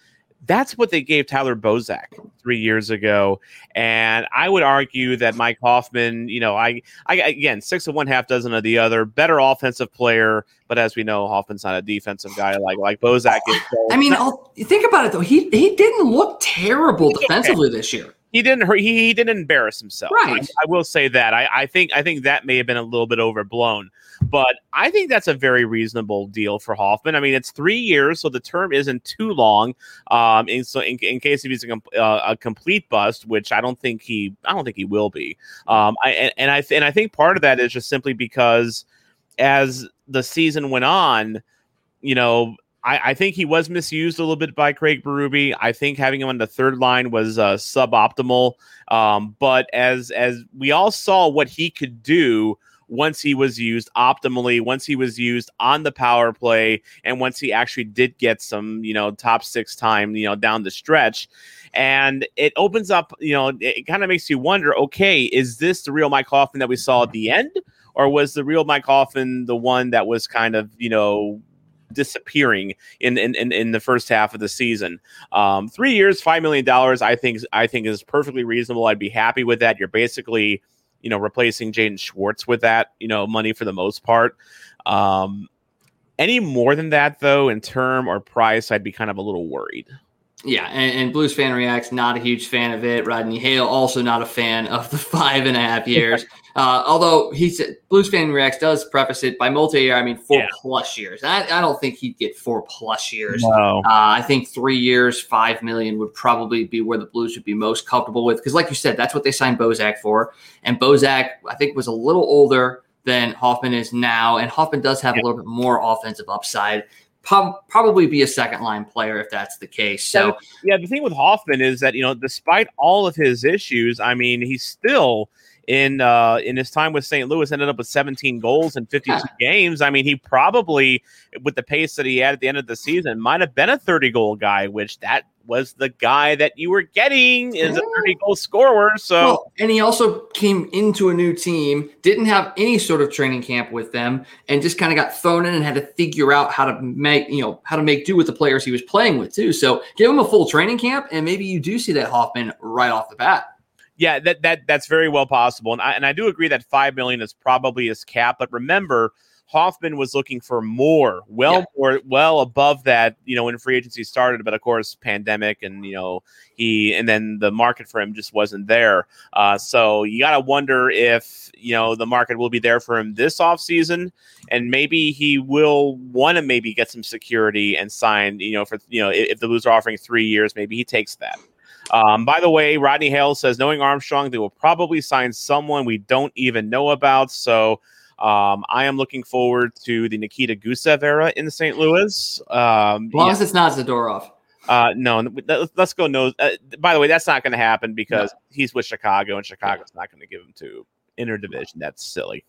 that's what they gave Tyler Bozak three years ago. And I would argue that Mike Hoffman, you know, I, I again, six of one, half dozen of the other, better offensive player. But as we know, Hoffman's not a defensive guy like like Bozak is. So I mean, I'll, think about it though. He he didn't look terrible defensively okay. this year he didn't hurt. He, he didn't embarrass himself. Right. I, I, will say that. I, I think I think that may have been a little bit overblown, but I think that's a very reasonable deal for Hoffman. I mean, it's three years, so the term isn't too long. Um, and so in, in case if he's a, uh, a complete bust, which I don't think he, I don't think he will be. Um, I and, and I and I think part of that is just simply because as the season went on, you know, I, I, think he was misused a little bit by Craig Berube. I think having him on the third line was uh, suboptimal. Um, but as as we all saw what he could do once he was used optimally, once he was used on the power play, and once he actually did get some, you know, top six time, you know, down the stretch. And it opens up, you know, it kind of makes you wonder, okay, is this the real Mike Hoffman that we saw at the end? Or was the real Mike Hoffman the one that was kind of, you know, disappearing in in, in, in the first half of the season. Um, three years, five million dollars, I think I think is perfectly reasonable. I'd be happy with that. You're basically, you know, replacing Jaden Schwartz with that, you know, money for the most part. Um, any more than that, though, in term or price, I'd be kind of a little worried. Yeah, and, and, Blues fan reacts not a huge fan of it. Rodney Hale also not a fan of the five and a half years. uh, although he said Blues fan reacts does preface it by multi-year. I mean four yeah. plus years. I, I, don't think he'd get four plus years. No. Uh, I think three years, five million would probably be where the Blues would be most comfortable with. Because like you said, that's what they signed Bozak for. And Bozak, I think, was a little older than Hoffman is now, and Hoffman does have yeah. a little bit more offensive upside probably be a second line player if that's the case. So yeah, the thing with Hoffman is that you know, despite all of his issues, I mean, he's still in uh, in his time with St. Louis ended up with 17 goals in 52 yeah. games. I mean, he probably with the pace that he had at the end of the season might have been a 30 goal guy, which that was the guy that you were getting is a 30 goal scorer. So well, and he also came into a new team, didn't have any sort of training camp with them, and just kind of got thrown in and had to figure out how to make you know how to make do with the players he was playing with too. So give him a full training camp, and maybe you do see that Hoffman right off the bat. Yeah, that that that's very well possible, and I and I do agree that five million is probably his cap. But remember, Hoffman was looking for more, well yeah. more, well above that. You know, when free agency started, but of course, pandemic, and you know, he and then the market for him just wasn't there. Uh, so you got to wonder if you know the market will be there for him this offseason, and maybe he will want to maybe get some security and sign. You know, for you know, if, if the Blues are offering three years, maybe he takes that. Um, by the way, Rodney Hale says, knowing Armstrong, they will probably sign someone we don't even know about. So um, I am looking forward to the Nikita Gusev era in St. Louis. Um, as long yeah. as it's not Zadorov. Uh, no, let's go. No, uh, by the way, that's not going to happen because no. he's with Chicago, and Chicago's not going to give him to interdivision. That's silly.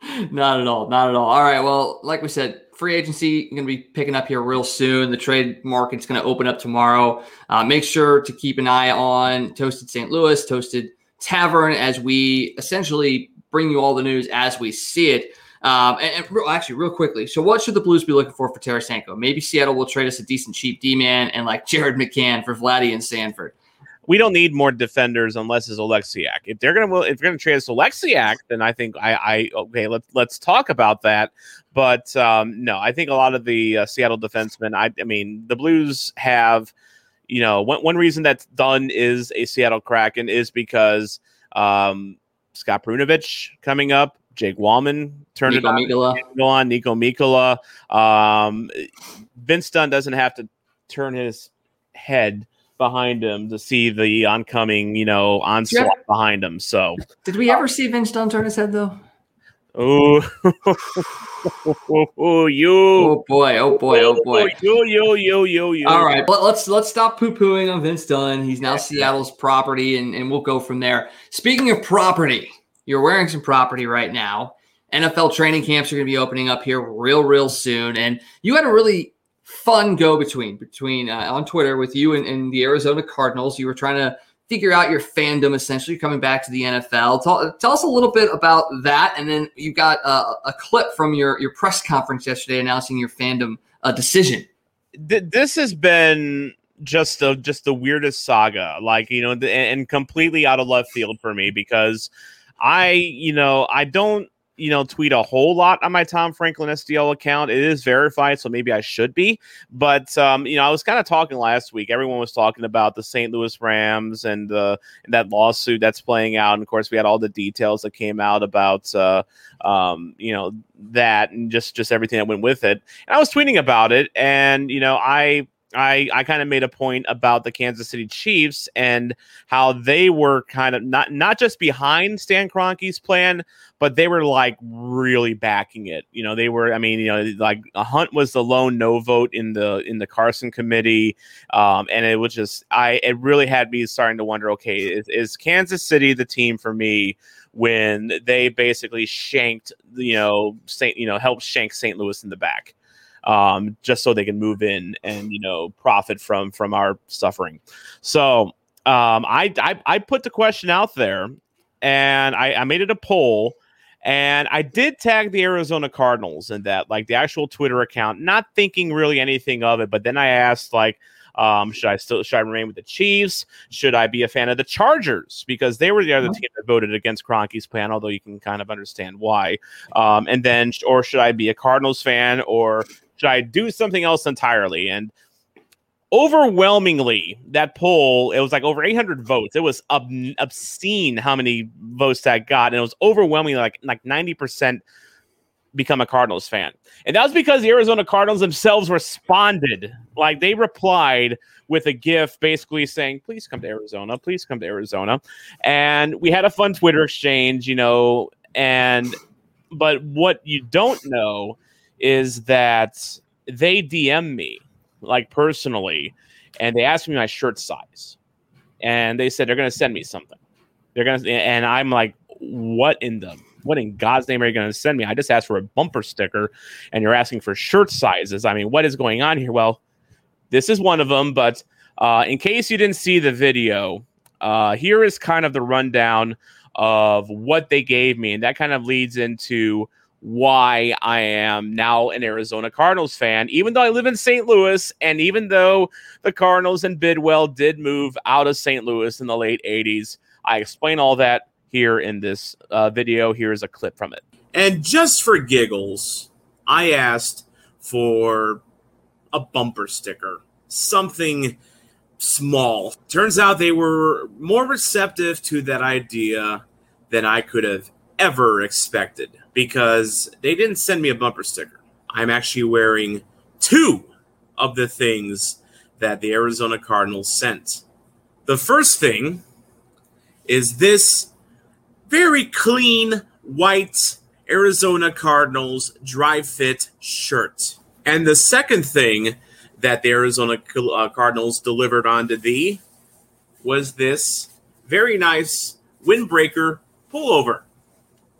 Not at all. Not at all. All right. Well, like we said, free agency going to be picking up here real soon. The trade market's going to open up tomorrow. Uh, make sure to keep an eye on Toasted St. Louis, Toasted Tavern, as we essentially bring you all the news as we see it. Um, and, and real, actually, real quickly, so what should the Blues be looking for for Tarasenko? Maybe Seattle will trade us a decent cheap D man and like Jared McCann for Vladdy and Sanford we don't need more defenders unless it's Oleksiak. If they're gonna if they're gonna trade us Oleksiak, then I think I, I okay let's let's talk about that. But um, no, I think a lot of the uh, Seattle defensemen. I, I mean, the Blues have, you know, one one reason that's Dunn is a Seattle Kraken is because um, Scott Perunovich coming up. Jake Walman turned Nico it on. Go on Niko Mikkola. Um, Vince Dunn doesn't have to turn his head behind him to see the oncoming, you know, onslaught yeah. behind him. So, did we ever see Vince Dunn turn his head though? Oh, oh, you! Oh boy! Oh boy! Oh boy! Yo, yo, yo, yo, yo! All right, but let's let's stop poo pooing on Vince Dunn. He's now Seattle's property, and, and we'll go from there. Speaking of property, you're wearing some property right now. NFL training camps are going to be opening up here real, real soon, and you had a really fun go between between uh, on Twitter with you and, and, the Arizona Cardinals. You were trying to figure out your fandom essentially You're coming back to the NFL. Tell, tell us a little bit about that, and then you got uh, a clip from your your press conference yesterday announcing your fandom uh, decision. This has been just the just the weirdest saga, like you know, and completely out of left field for me because I, you know, I don't you know, tweet a whole lot on my Tom Franklin STL account. It is verified, so maybe I should be. But um, you know, I was kind of talking last week. Everyone was talking about the St. Louis Rams and, uh, and that lawsuit that's playing out. And of course, we had all the details that came out about uh, um, you know that and just just everything that went with it. And I was tweeting about it, and you know, I I, I kind of made a point about the Kansas City Chiefs and how they were kind of not not just behind Stan Kroenke's plan, but they were like really backing it. You know, they were. I mean, you know, like Hunt was the lone no vote in the in the Carson committee, um, and it was just I. It really had me starting to wonder. Okay, is, is Kansas City the team for me? When they basically shanked, you know, Saint, you know, helped shank St. Louis in the back um, just so they can move in and you know profit from from our suffering. So um, I, I I put the question out there, and I, I made it a poll. And I did tag the Arizona Cardinals in that, like the actual Twitter account, not thinking really anything of it. But then I asked, like, um, should I still should I remain with the Chiefs? Should I be a fan of the Chargers because they were the other uh-huh. team that voted against Kroenke's plan? Although you can kind of understand why. Um, and then, or should I be a Cardinals fan, or should I do something else entirely? And overwhelmingly, that poll it was like over 800 votes. It was ob- obscene how many votes that got, and it was overwhelmingly like like 90 percent become a Cardinals fan. And that was because the Arizona Cardinals themselves responded. Like they replied with a GIF basically saying, please come to Arizona, please come to Arizona. And we had a fun Twitter exchange, you know, and but what you don't know is that they DM me like personally and they asked me my shirt size. And they said they're gonna send me something. They're gonna and I'm like, what in the what in God's name are you going to send me? I just asked for a bumper sticker and you're asking for shirt sizes. I mean, what is going on here? Well, this is one of them, but uh, in case you didn't see the video, uh, here is kind of the rundown of what they gave me. And that kind of leads into why I am now an Arizona Cardinals fan, even though I live in St. Louis, and even though the Cardinals and Bidwell did move out of St. Louis in the late 80s. I explain all that here in this uh, video. Here's a clip from it. And just for giggles, I asked for a bumper sticker, something small. Turns out they were more receptive to that idea than I could have ever expected because they didn't send me a bumper sticker. I'm actually wearing two of the things that the Arizona Cardinals sent. The first thing is this very clean white Arizona Cardinals dry fit shirt. And the second thing that the Arizona uh, Cardinals delivered onto thee was this very nice windbreaker pullover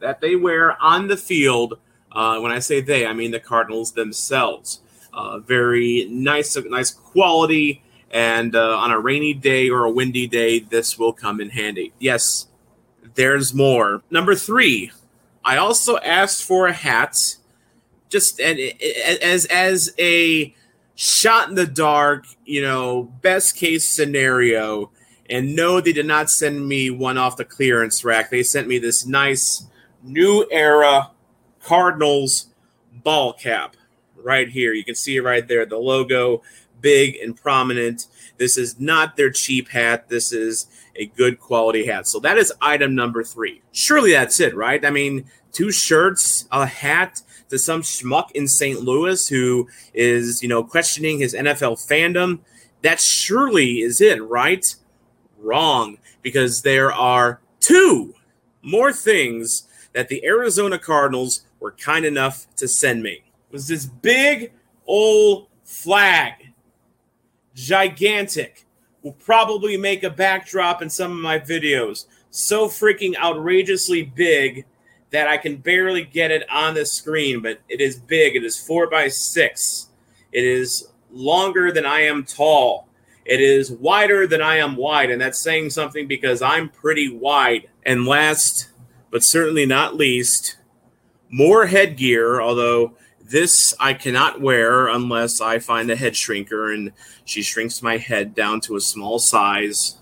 that they wear on the field. Uh, when I say they, I mean the Cardinals themselves. Uh, very nice, nice quality. And uh, on a rainy day or a windy day, this will come in handy. Yes, there's more. Number three, I also asked for a hat, just as as a shot in the dark, you know, best case scenario. And no, they did not send me one off the clearance rack. They sent me this nice new era Cardinals ball cap right here. You can see it right there. The logo, big and prominent. This is not their cheap hat. This is a good quality hat. So that is item number three. Surely that's it, right? I mean, two shirts, a hat to some schmuck in St. Louis who is, you know, questioning his NFL fandom. That surely is it, right? Wrong, because there are two more things that the Arizona Cardinals were kind enough to send me. It was this big old flag, gigantic will probably make a backdrop in some of my videos. So freaking outrageously big that I can barely get it on the screen, but it is big. It is four by six. It is longer than I am tall. It is wider than I am wide, and that's saying something because I'm pretty wide. And last, but certainly not least, more headgear, although this I cannot wear unless I find a head shrinker, and she shrinks my head down to a small size.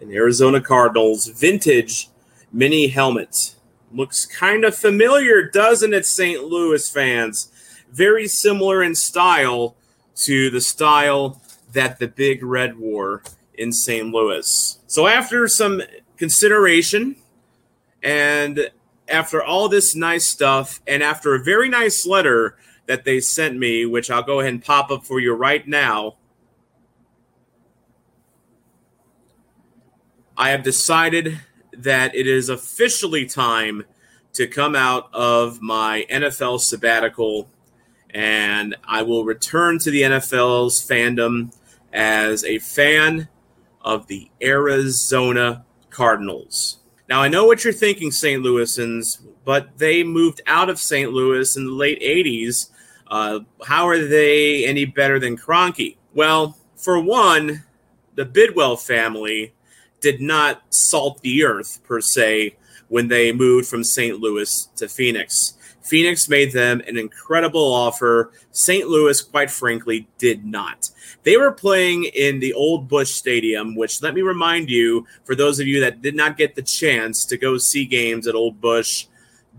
An Arizona Cardinals vintage mini helmet. Looks kind of familiar, doesn't it, St. Louis fans? Very similar in style to the style that the Big Red wore in St. Louis. So, after some consideration and after all this nice stuff and after a very nice letter that they sent me, which I'll go ahead and pop up for you right now, I have decided that it is officially time to come out of my NFL sabbatical and I will return to the NFL's fandom as a fan of the Arizona Cardinals. Now, I know what you're thinking, St. Louisans, but they moved out of St. Louis in the late 80s. Uh, how are they any better than Kroenke? Well, for one, the Bidwell family did not salt the earth per se when they moved from St. Louis to Phoenix. Phoenix made them an incredible offer. St. Louis, quite frankly, did not. They were playing in the old Busch Stadium, which let me remind you, for those of you that did not get the chance to go see games at Old Busch,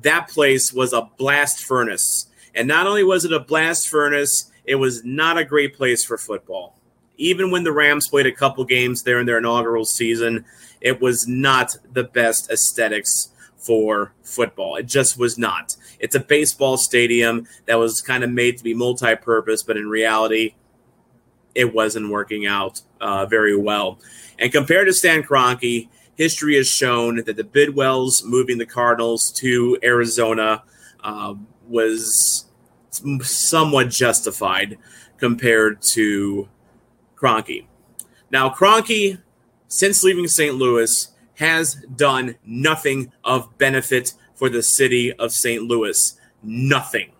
that place was a blast furnace. And not only was it a blast furnace, it was not a great place for football. Even when the Rams played a couple games there in their inaugural season, it was not the best aesthetics for football. It just was not. It's a baseball stadium that was kind of made to be multi purpose, but in reality, it wasn't working out uh, very well. And compared to Stan Kroenke, history has shown that the Bidwells moving the Cardinals to Arizona uh, was somewhat justified compared to Kroenke. Now, Kroenke, since leaving St. Louis, has done nothing of benefit for the city of St. Louis. Nothing.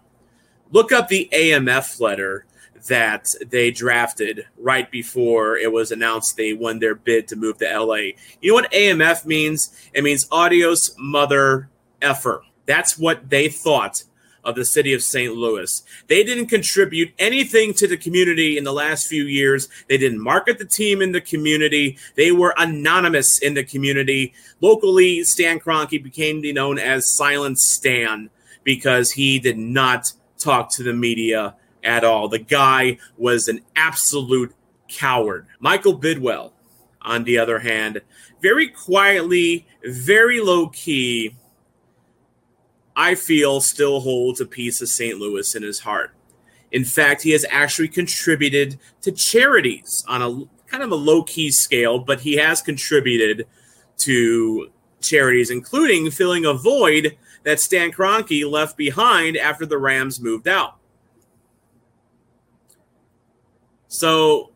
Look up the AMF letter that they drafted right before it was announced they won their bid to move to LA. You know what AMF means? It means Adios Mother Effer. That's what they thought of the city of St. Louis. They didn't contribute anything to the community in the last few years. They didn't market the team in the community. They were anonymous in the community. Locally, Stan Kroenke became known as Silent Stan because he did not talk to the media at all. The guy was an absolute coward. Michael Bidwell, on the other hand, very quietly, very low key, I feel still holds a piece of St. Louis in his heart. In fact, he has actually contributed to charities on a kind of a low key scale, but he has contributed to charities, including filling a void that Stan Kroenke left behind after the Rams moved out. So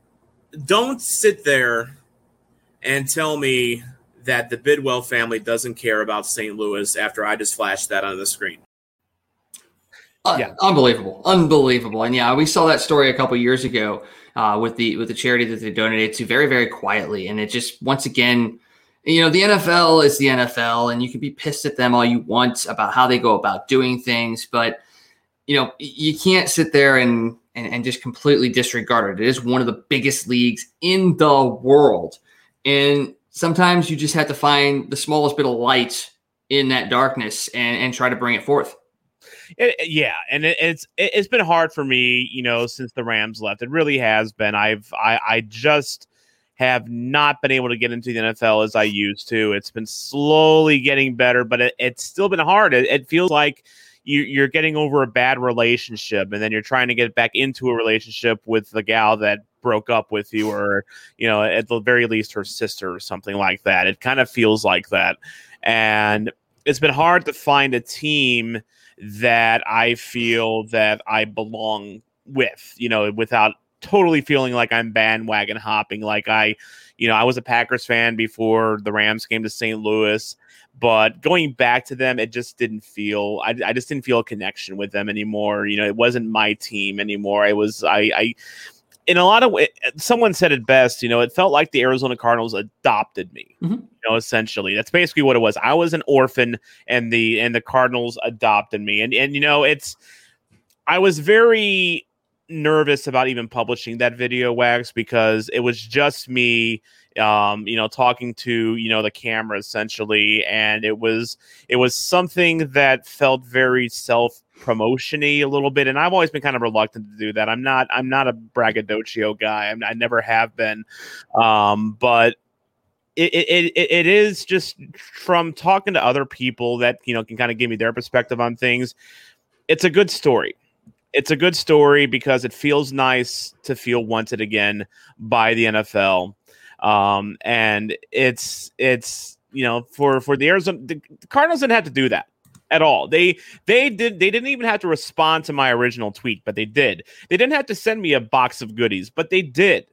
don't sit there and tell me that the Bidwell family doesn't care about St. Louis after I just flashed that on the screen. Uh, yeah, unbelievable, unbelievable, and yeah, we saw that story a couple years ago uh, with the with the charity that they donated to very very quietly, and it just once again, you know, the NFL is the NFL, and you can be pissed at them all you want about how they go about doing things, but you know, you can't sit there and and, and just completely disregard it. It is one of the biggest leagues in the world, and sometimes you just have to find the smallest bit of light in that darkness and, and try to bring it forth. It, yeah, and it, it's it, has been hard for me, you know, since the Rams left. It really has been. I've I, I just have not been able to get into the NFL as I used to. It's been slowly getting better, but it, it's still been hard. It, it feels like you, you're getting over a bad relationship, and then you're trying to get back into a relationship with the gal that broke up with you or you know at the very least her sister or something like that. It kind of feels like that. And it's been hard to find a team that i feel that i belong with you know without totally feeling like i'm bandwagon hopping. Like i you know i was a packers fan before the rams came to st louis but going back to them it just didn't feel I, I just didn't feel a connection with them anymore. You know it wasn't my team anymore. I was i i in a lot of ways, someone said it best. You know, it felt like the Arizona Cardinals adopted me. Mm-hmm. You know, essentially, that's basically what it was. I was an orphan, and the and the Cardinals adopted me. And and you know, it's I was very nervous about even publishing that video, Wags, because it was just me um, you know, talking to you know the camera essentially, and it was it was something that felt very self promotiony a little bit and i've always been kind of reluctant to do that. I'm not i'm not a braggadocio guy. I'm, i never have been. Um, but it, it, it, it is just from talking to other people that you know can kind of give me their perspective on things it's a good story. It's a good story because it feels nice to feel wanted again by the nfl um, and it's it's you know for for the arizona the cardinals didn't have to do that at all. They they did they didn't even have to respond to my original tweet, but they did. They didn't have to send me a box of goodies, but they did.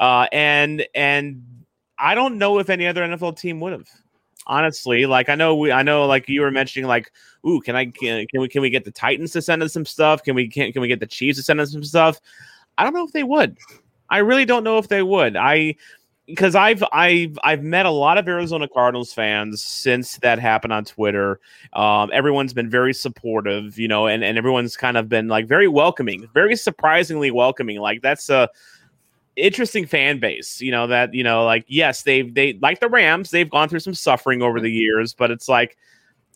Uh, and and I don't know if any other NFL team would have. Honestly, like I know we I know like you were mentioning like ooh, can I can, can we can we get the Titans to send us some stuff? Can we can, can we get the Chiefs to send us some stuff? I don't know if they would. I really don't know if they would. I because I've I've I've met a lot of Arizona Cardinals fans since that happened on Twitter. Um, everyone's been very supportive, you know, and, and everyone's kind of been like very welcoming, very surprisingly welcoming. Like that's a interesting fan base, you know, that, you know, like yes, they've they like the Rams, they've gone through some suffering over the years, but it's like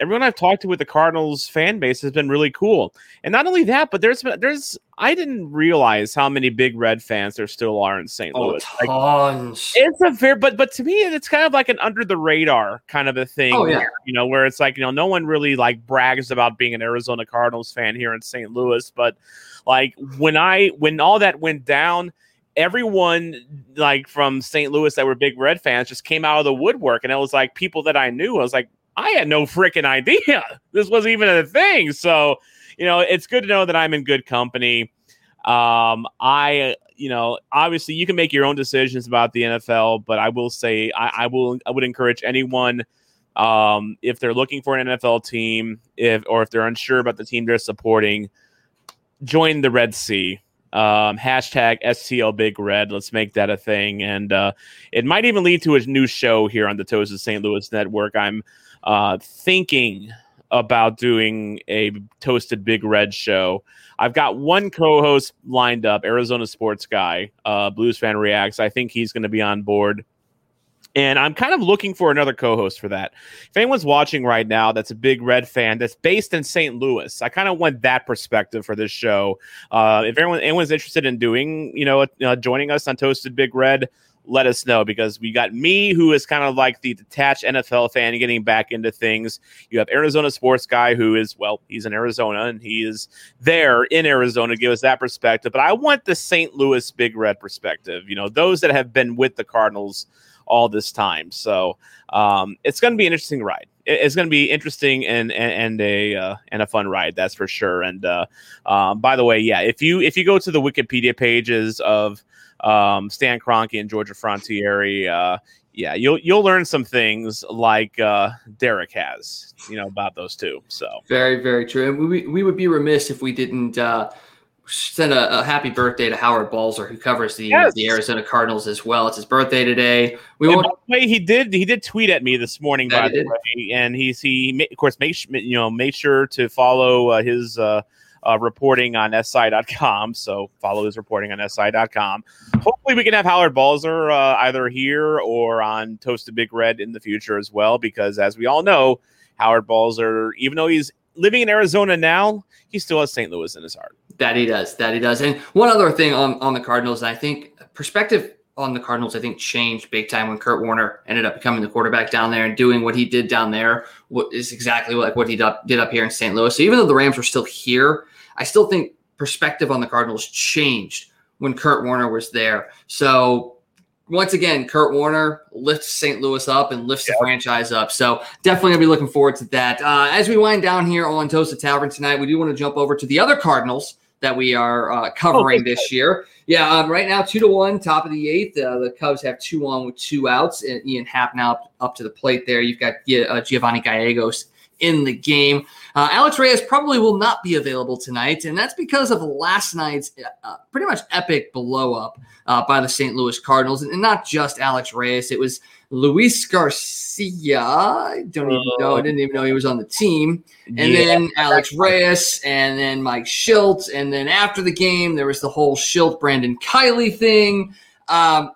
everyone I've talked to with the Cardinals fan base has been really cool. And not only that, but there's there's I didn't realize how many big red fans there still are in St. Oh, Louis. Like, tons. it's a fair, but but to me, it's kind of like an under the radar kind of a thing. Oh, yeah. where, you know, where it's like you know, no one really like brags about being an Arizona Cardinals fan here in St. Louis, but like when I when all that went down, everyone like from St. Louis that were big Red fans just came out of the woodwork, and it was like people that I knew. I was like, I had no freaking idea this was even a thing. So you know, it's good to know that I'm in good company. Um, I, you know, obviously you can make your own decisions about the NFL, but I will say I, I will I would encourage anyone um, if they're looking for an NFL team, if or if they're unsure about the team they're supporting, join the Red Sea. Um, hashtag STL Big Red. Let's make that a thing, and uh, it might even lead to a new show here on the Toasted St. Louis Network. I'm uh, thinking about doing a Toasted Big Red show. I've got one co-host lined up, Arizona sports guy, uh, Blues fan reacts. I think he's going to be on board. And I'm kind of looking for another co-host for that. If anyone's watching right now, that's a big Red fan that's based in St. Louis. I kind of want that perspective for this show. Uh, if anyone anyone's interested in doing, you know, uh, joining us on Toasted Big Red, let us know because we got me, who is kind of like the detached NFL fan, getting back into things. You have Arizona sports guy, who is well, he's in Arizona and he is there in Arizona give us that perspective. But I want the St. Louis Big Red perspective. You know, those that have been with the Cardinals all this time. So um, it's going to be an interesting ride. It's going to be interesting and and, and a uh, and a fun ride, that's for sure. And uh, um, by the way, yeah, if you if you go to the Wikipedia pages of um, Stan Kroenke and Georgia Frontiere, uh, yeah, you'll you'll learn some things like uh, Derek has, you know, about those two. So Very, very true. And we, we would be remiss if we didn't uh, send a, a happy birthday to Howard Balzer, who covers the Yes. the Arizona Cardinals as well. It's his birthday today. We And won't. by the way, he did he did tweet at me this morning. That by he the did? way, and he's he of course make su- you know make sure to follow uh, his uh, reporting on SI.com. So follow his reporting on SI.com. Hopefully, we can have Howard Balzer uh, either here or on Toasted Big Red in the future as well. Because as we all know, Howard Balzer, even though he's living in Arizona now, he still has St. Louis in his heart. That he does. That he does. And one other thing on, on the Cardinals, I think perspective on the Cardinals, I think changed big time when Kurt Warner ended up becoming the quarterback down there and doing what he did down there. What is exactly like what he did up, here in St. Louis. So even though the Rams were still here, I still think perspective on the Cardinals changed when Kurt Warner was there. So once again, Kurt Warner lifts St. Louis up and lifts the franchise up. So definitely gonna be looking forward to that. Uh, as we wind down here on Toasted Tavern tonight, we do want to jump over to the other Cardinals that we are uh, covering Okay. this year. Yeah, um, right now two to one, top of the eighth. Uh, the Cubs have two on with two outs, and Ian Happ now up, up to the plate. There, you've got uh, Giovanni Gallegos in the game. Uh, Alex Reyes probably will not be available tonight, and that's because of last night's uh, pretty much epic blow up uh, by the St. Louis Cardinals, and not just Alex Reyes. It was Luis Garcia. I don't even know. I didn't even know he was on the team. And Yeah. then Alex Reyes, and then Mike Shildt, and then after the game, there was the whole Shildt Brandon Kiley thing. Um,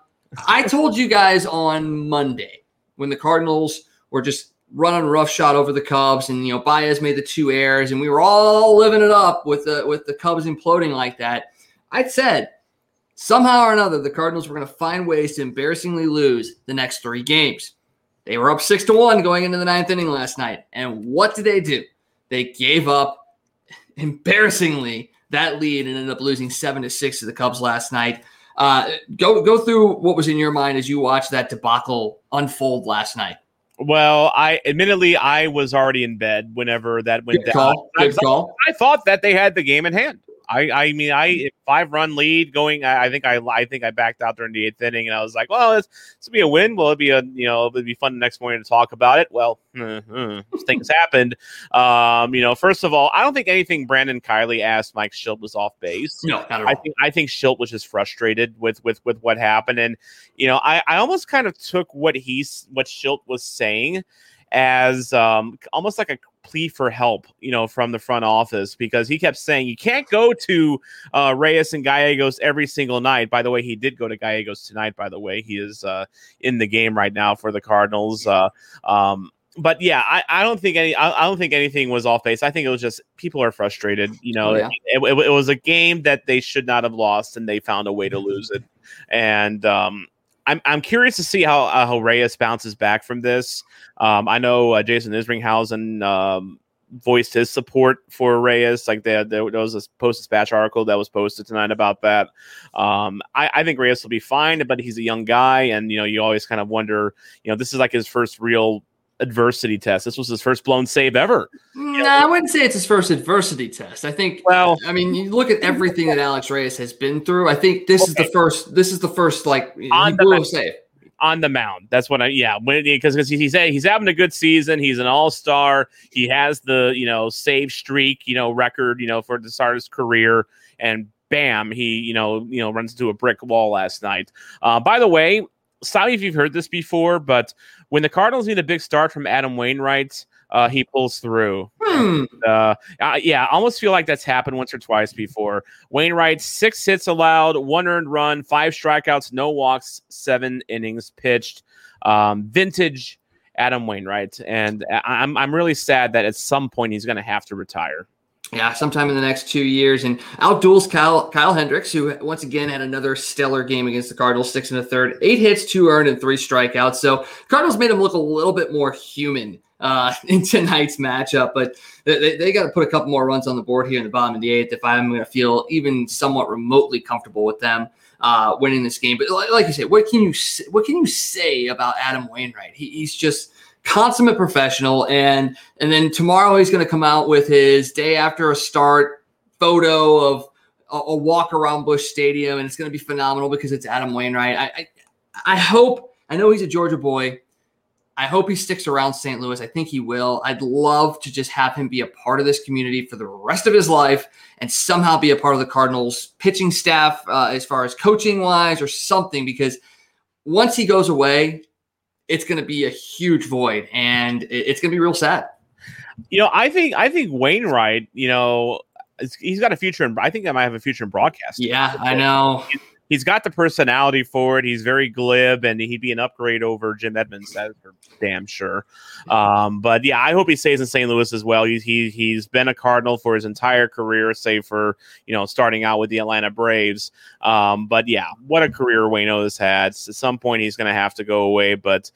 I told you guys on Monday when the Cardinals were just running roughshod over the Cubs, and you know Baez made the two errors, and we were all living it up with the with the Cubs imploding like that. I said somehow or another the Cardinals were going to find ways to embarrassingly lose the next three games. They were up six to one going into the ninth inning last night, and what did they do? They gave up embarrassingly that lead and ended up losing seven to six to the Cubs last night. Uh, go go through what was in your mind as you watched that debacle unfold last night. Well, I admittedly I was already in bed whenever that went Good down. call. I, Good call. I thought that they had the game in hand. I, I mean, I five run lead going. I, I, think I, I think I backed out during the eighth inning, and I was like, well, this, this will be a win. Will it be a, you know, it'll be fun the next morning to talk about it. Well, uh, uh, things happened. Um, you know, first of all, I don't think anything Brandon Kiley asked Mike Shildt was off base. No, I think I think Shildt was just frustrated with with with what happened, and you know, I, I almost kind of took what he's what Shildt was saying as um, almost like a plea for help, you know, from the front office because he kept saying you can't go to uh, Reyes and Gallegos every single night. By the way, he did go to Gallegos tonight. By the way, he is uh, in the game right now for the Cardinals. Uh, um, but yeah, I, I don't think any I, I, don't think anything was off base. I think it was just people are frustrated. You know, oh, yeah. it, it, it, was a game that they should not have lost, and they found a way to lose it. And um, I'm I'm curious to see how uh, how Reyes bounces back from this. Um, I know uh, Jason Isringhausen um, voiced his support for Reyes. Like there, there, was a Post Dispatch article that was posted tonight about that. Um, I, I, think Reyes will be fine, but he's a young guy, and you know you always kind of wonder. You know, this is like his first real adversity test. This was his first blown save ever. No, nah, I wouldn't say it's his first adversity test. I think. Well, I mean, you look at everything that Alex Reyes has been through. I think this okay. is the first. This is the first like on the mound, save on the mound. That's what I. Yeah, because because he's he's having a good season. He's an all star. He has the you know save streak you know record you know for the start of his career and. Bam! He, you know, you know, runs into a brick wall last night. Uh, by the way, sorry if you've heard this before, but when the Cardinals need a big start from Adam Wainwright, uh, he pulls through. Hmm. Uh, uh, yeah, I almost feel like that's happened once or twice before. Wainwright, six hits allowed, one earned run, five strikeouts, no walks, seven innings pitched. Um, vintage Adam Wainwright. And I'm, I'm really sad that at some point he's going to have to retire. Yeah, sometime in the next two years. And outduels Kyle, Kyle Hendricks, who once again had another stellar game against the Cardinals, six and a third, eight hits, two earned, and three strikeouts. So Cardinals made him look a little bit more human uh, in tonight's matchup. But they, they got to put a couple more runs on the board here in the bottom of the eighth if I'm going to feel even somewhat remotely comfortable with them uh, winning this game. But like, like you said, what can you what can you say about Adam Wainwright? He, he's just consummate professional. And and then tomorrow he's going to come out with his day after a start photo of a, a walk around Busch Stadium, and it's going to be phenomenal because it's Adam Wainwright. I, I I hope I know he's a Georgia boy. I hope he sticks around St. Louis. I think he will. I'd love to just have him be a part of this community for the rest of his life and somehow be a part of the Cardinals pitching staff uh, as far as coaching wise or something. Because once he goes away, it's going to be a huge void and it's going to be real sad. You know, I think I think Wainwright, you know, he's got a future in. I think I might have a future in broadcasting. Yeah, I know he's got the personality for it. He's very glib, and he'd be an upgrade over Jim Edmonds, that's for damn sure. Um, but yeah, I hope he stays in St. Louis as well. He's he, he's been a Cardinal for his entire career, save for you know starting out with the Atlanta Braves. Um, but yeah, what a career Wayno has had. At some point, he's going to have to go away, but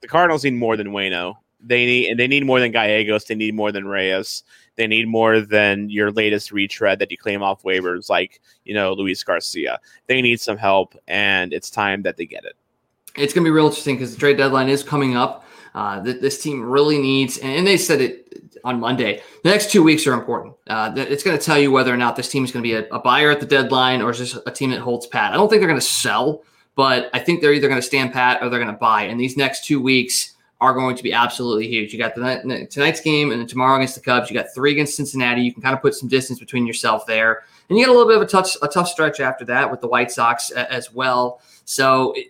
the Cardinals need more than Wayno. They need they need more than Gallegos. They need more than Reyes. They need more than your latest retread that you claim off waivers, like you know Luis Garcia. They need some help, and it's time that they get it. It's going to be real interesting because the trade deadline is coming up. Uh, that this team really needs, and they said it on Monday. The next two weeks are important. Uh, it's going to tell you whether or not this team is going to be a, a buyer at the deadline or is this a team that holds pat. I don't think they're going to sell, but I think they're either going to stand pat or they're going to buy. And these next two weeks are going to be absolutely huge. You got the tonight's game and tomorrow against the Cubs. You got three against Cincinnati. You can kind of put some distance between yourself there, and you get a little bit of a tough a tough stretch after that with the White Sox as well. So it,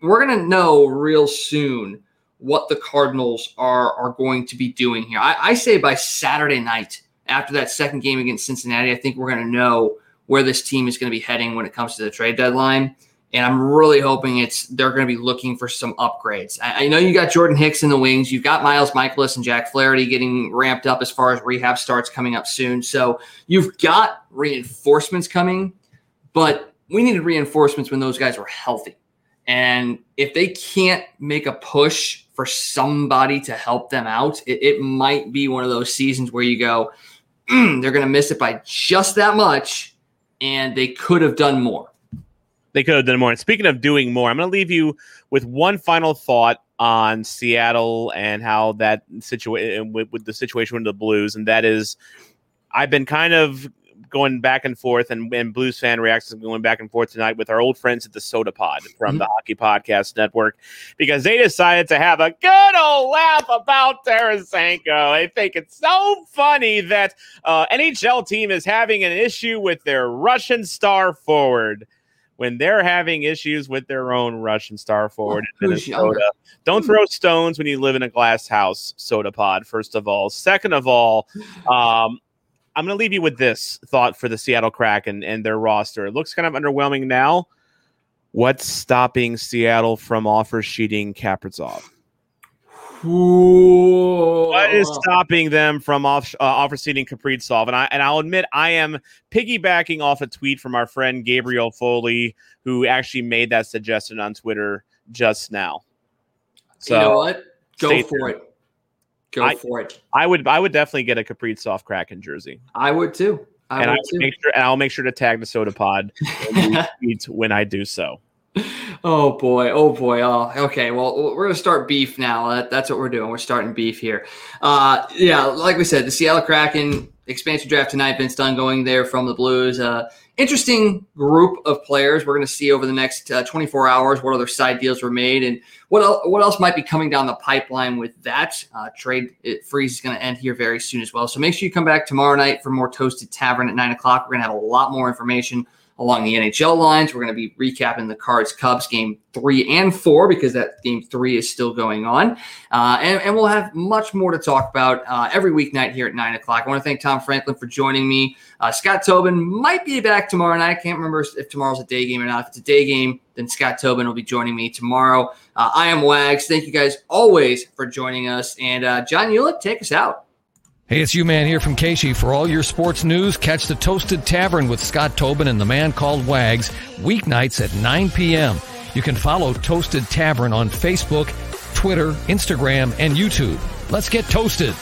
we're gonna know real soon what the Cardinals are are going to be doing here. I, I say by Saturday night after that second game against Cincinnati, I think we're gonna know where this team is going to be heading when it comes to the trade deadline. And I'm really hoping it's they're going to be looking for some upgrades. I, I, know you got Jordan Hicks in the wings. You've got Miles Mikolas and Jack Flaherty getting ramped up as far as rehab starts coming up soon. So you've got reinforcements coming, but we needed reinforcements when those guys were healthy. And if they can't make a push for somebody to help them out, it, it might be one of those seasons where you go, mm, they're going to miss it by just that much, and they could have done more. They could have done more. And speaking of doing more, I'm going to leave you with one final thought on Seattle and how that situation with, with the situation with the Blues, and that is, I've been kind of going back and forth, and, and Blues fan reactions going back and forth tonight with our old friends at the Soda Pod from Mhm. the Hockey Podcast Network because they decided to have a good old laugh about Tarasenko. I think it's so funny that uh, NHL team is having an issue with their Russian star forward when they're having issues with their own Russian star forward in Minnesota. Don't throw stones when you live in a glass house, Soda Pod, first of all. Second of all, um, I'm going to leave you with this thought for the Seattle Kraken and their roster. It looks kind of underwhelming now. What's stopping Seattle from offer sheeting Kaprizov? Ooh. What is stopping them from off, uh, offer seating Kaprizov? And I and I'll admit I am piggybacking off a tweet from our friend Gabriel Foley, who actually made that suggestion on Twitter just now. So you know what? Go stay for it. Go I- for it. I would I would definitely get a Kaprizov Kraken jersey, I would too. I and I would would make sure and I'll make sure to tag the Soda Pod in the tweet when I do so. Oh boy, oh boy. Oh, okay. Well, we're gonna start beef now. That, that's what we're doing. We're starting beef here. Uh, yeah, like we said, the Seattle Kraken expansion draft tonight. Vince Dunn going there from the Blues. Uh, interesting group of players. We're gonna see over the next uh, 24 hours what other side deals were made and what else, what else might be coming down the pipeline with that uh, trade. It freeze is gonna end here very soon as well. So make sure you come back tomorrow night for more Toasted Tavern at nine o'clock. We're gonna have a lot more information along the NHL lines. We're going to be recapping the Cards Cubs game three and four because that game three is still going on. Uh, and, and we'll have much more to talk about uh, every weeknight here at nine o'clock. I want to thank Tom Franklin for joining me. Uh, Scott Tobin might be back tomorrow night. I can't remember if tomorrow's a day game or not. If it's a day game, then Scott Tobin will be joining me tomorrow. Uh, I am Wags. Thank you guys always for joining us. And uh, John Hewlett, take us out. Hey, it's you, man, here from Casey. For all your sports news, catch the Toasted Tavern with Scott Tobin and the man called Wags, weeknights at 9 p.m. You can follow Toasted Tavern on Facebook, Twitter, Instagram, and YouTube. Let's get toasted.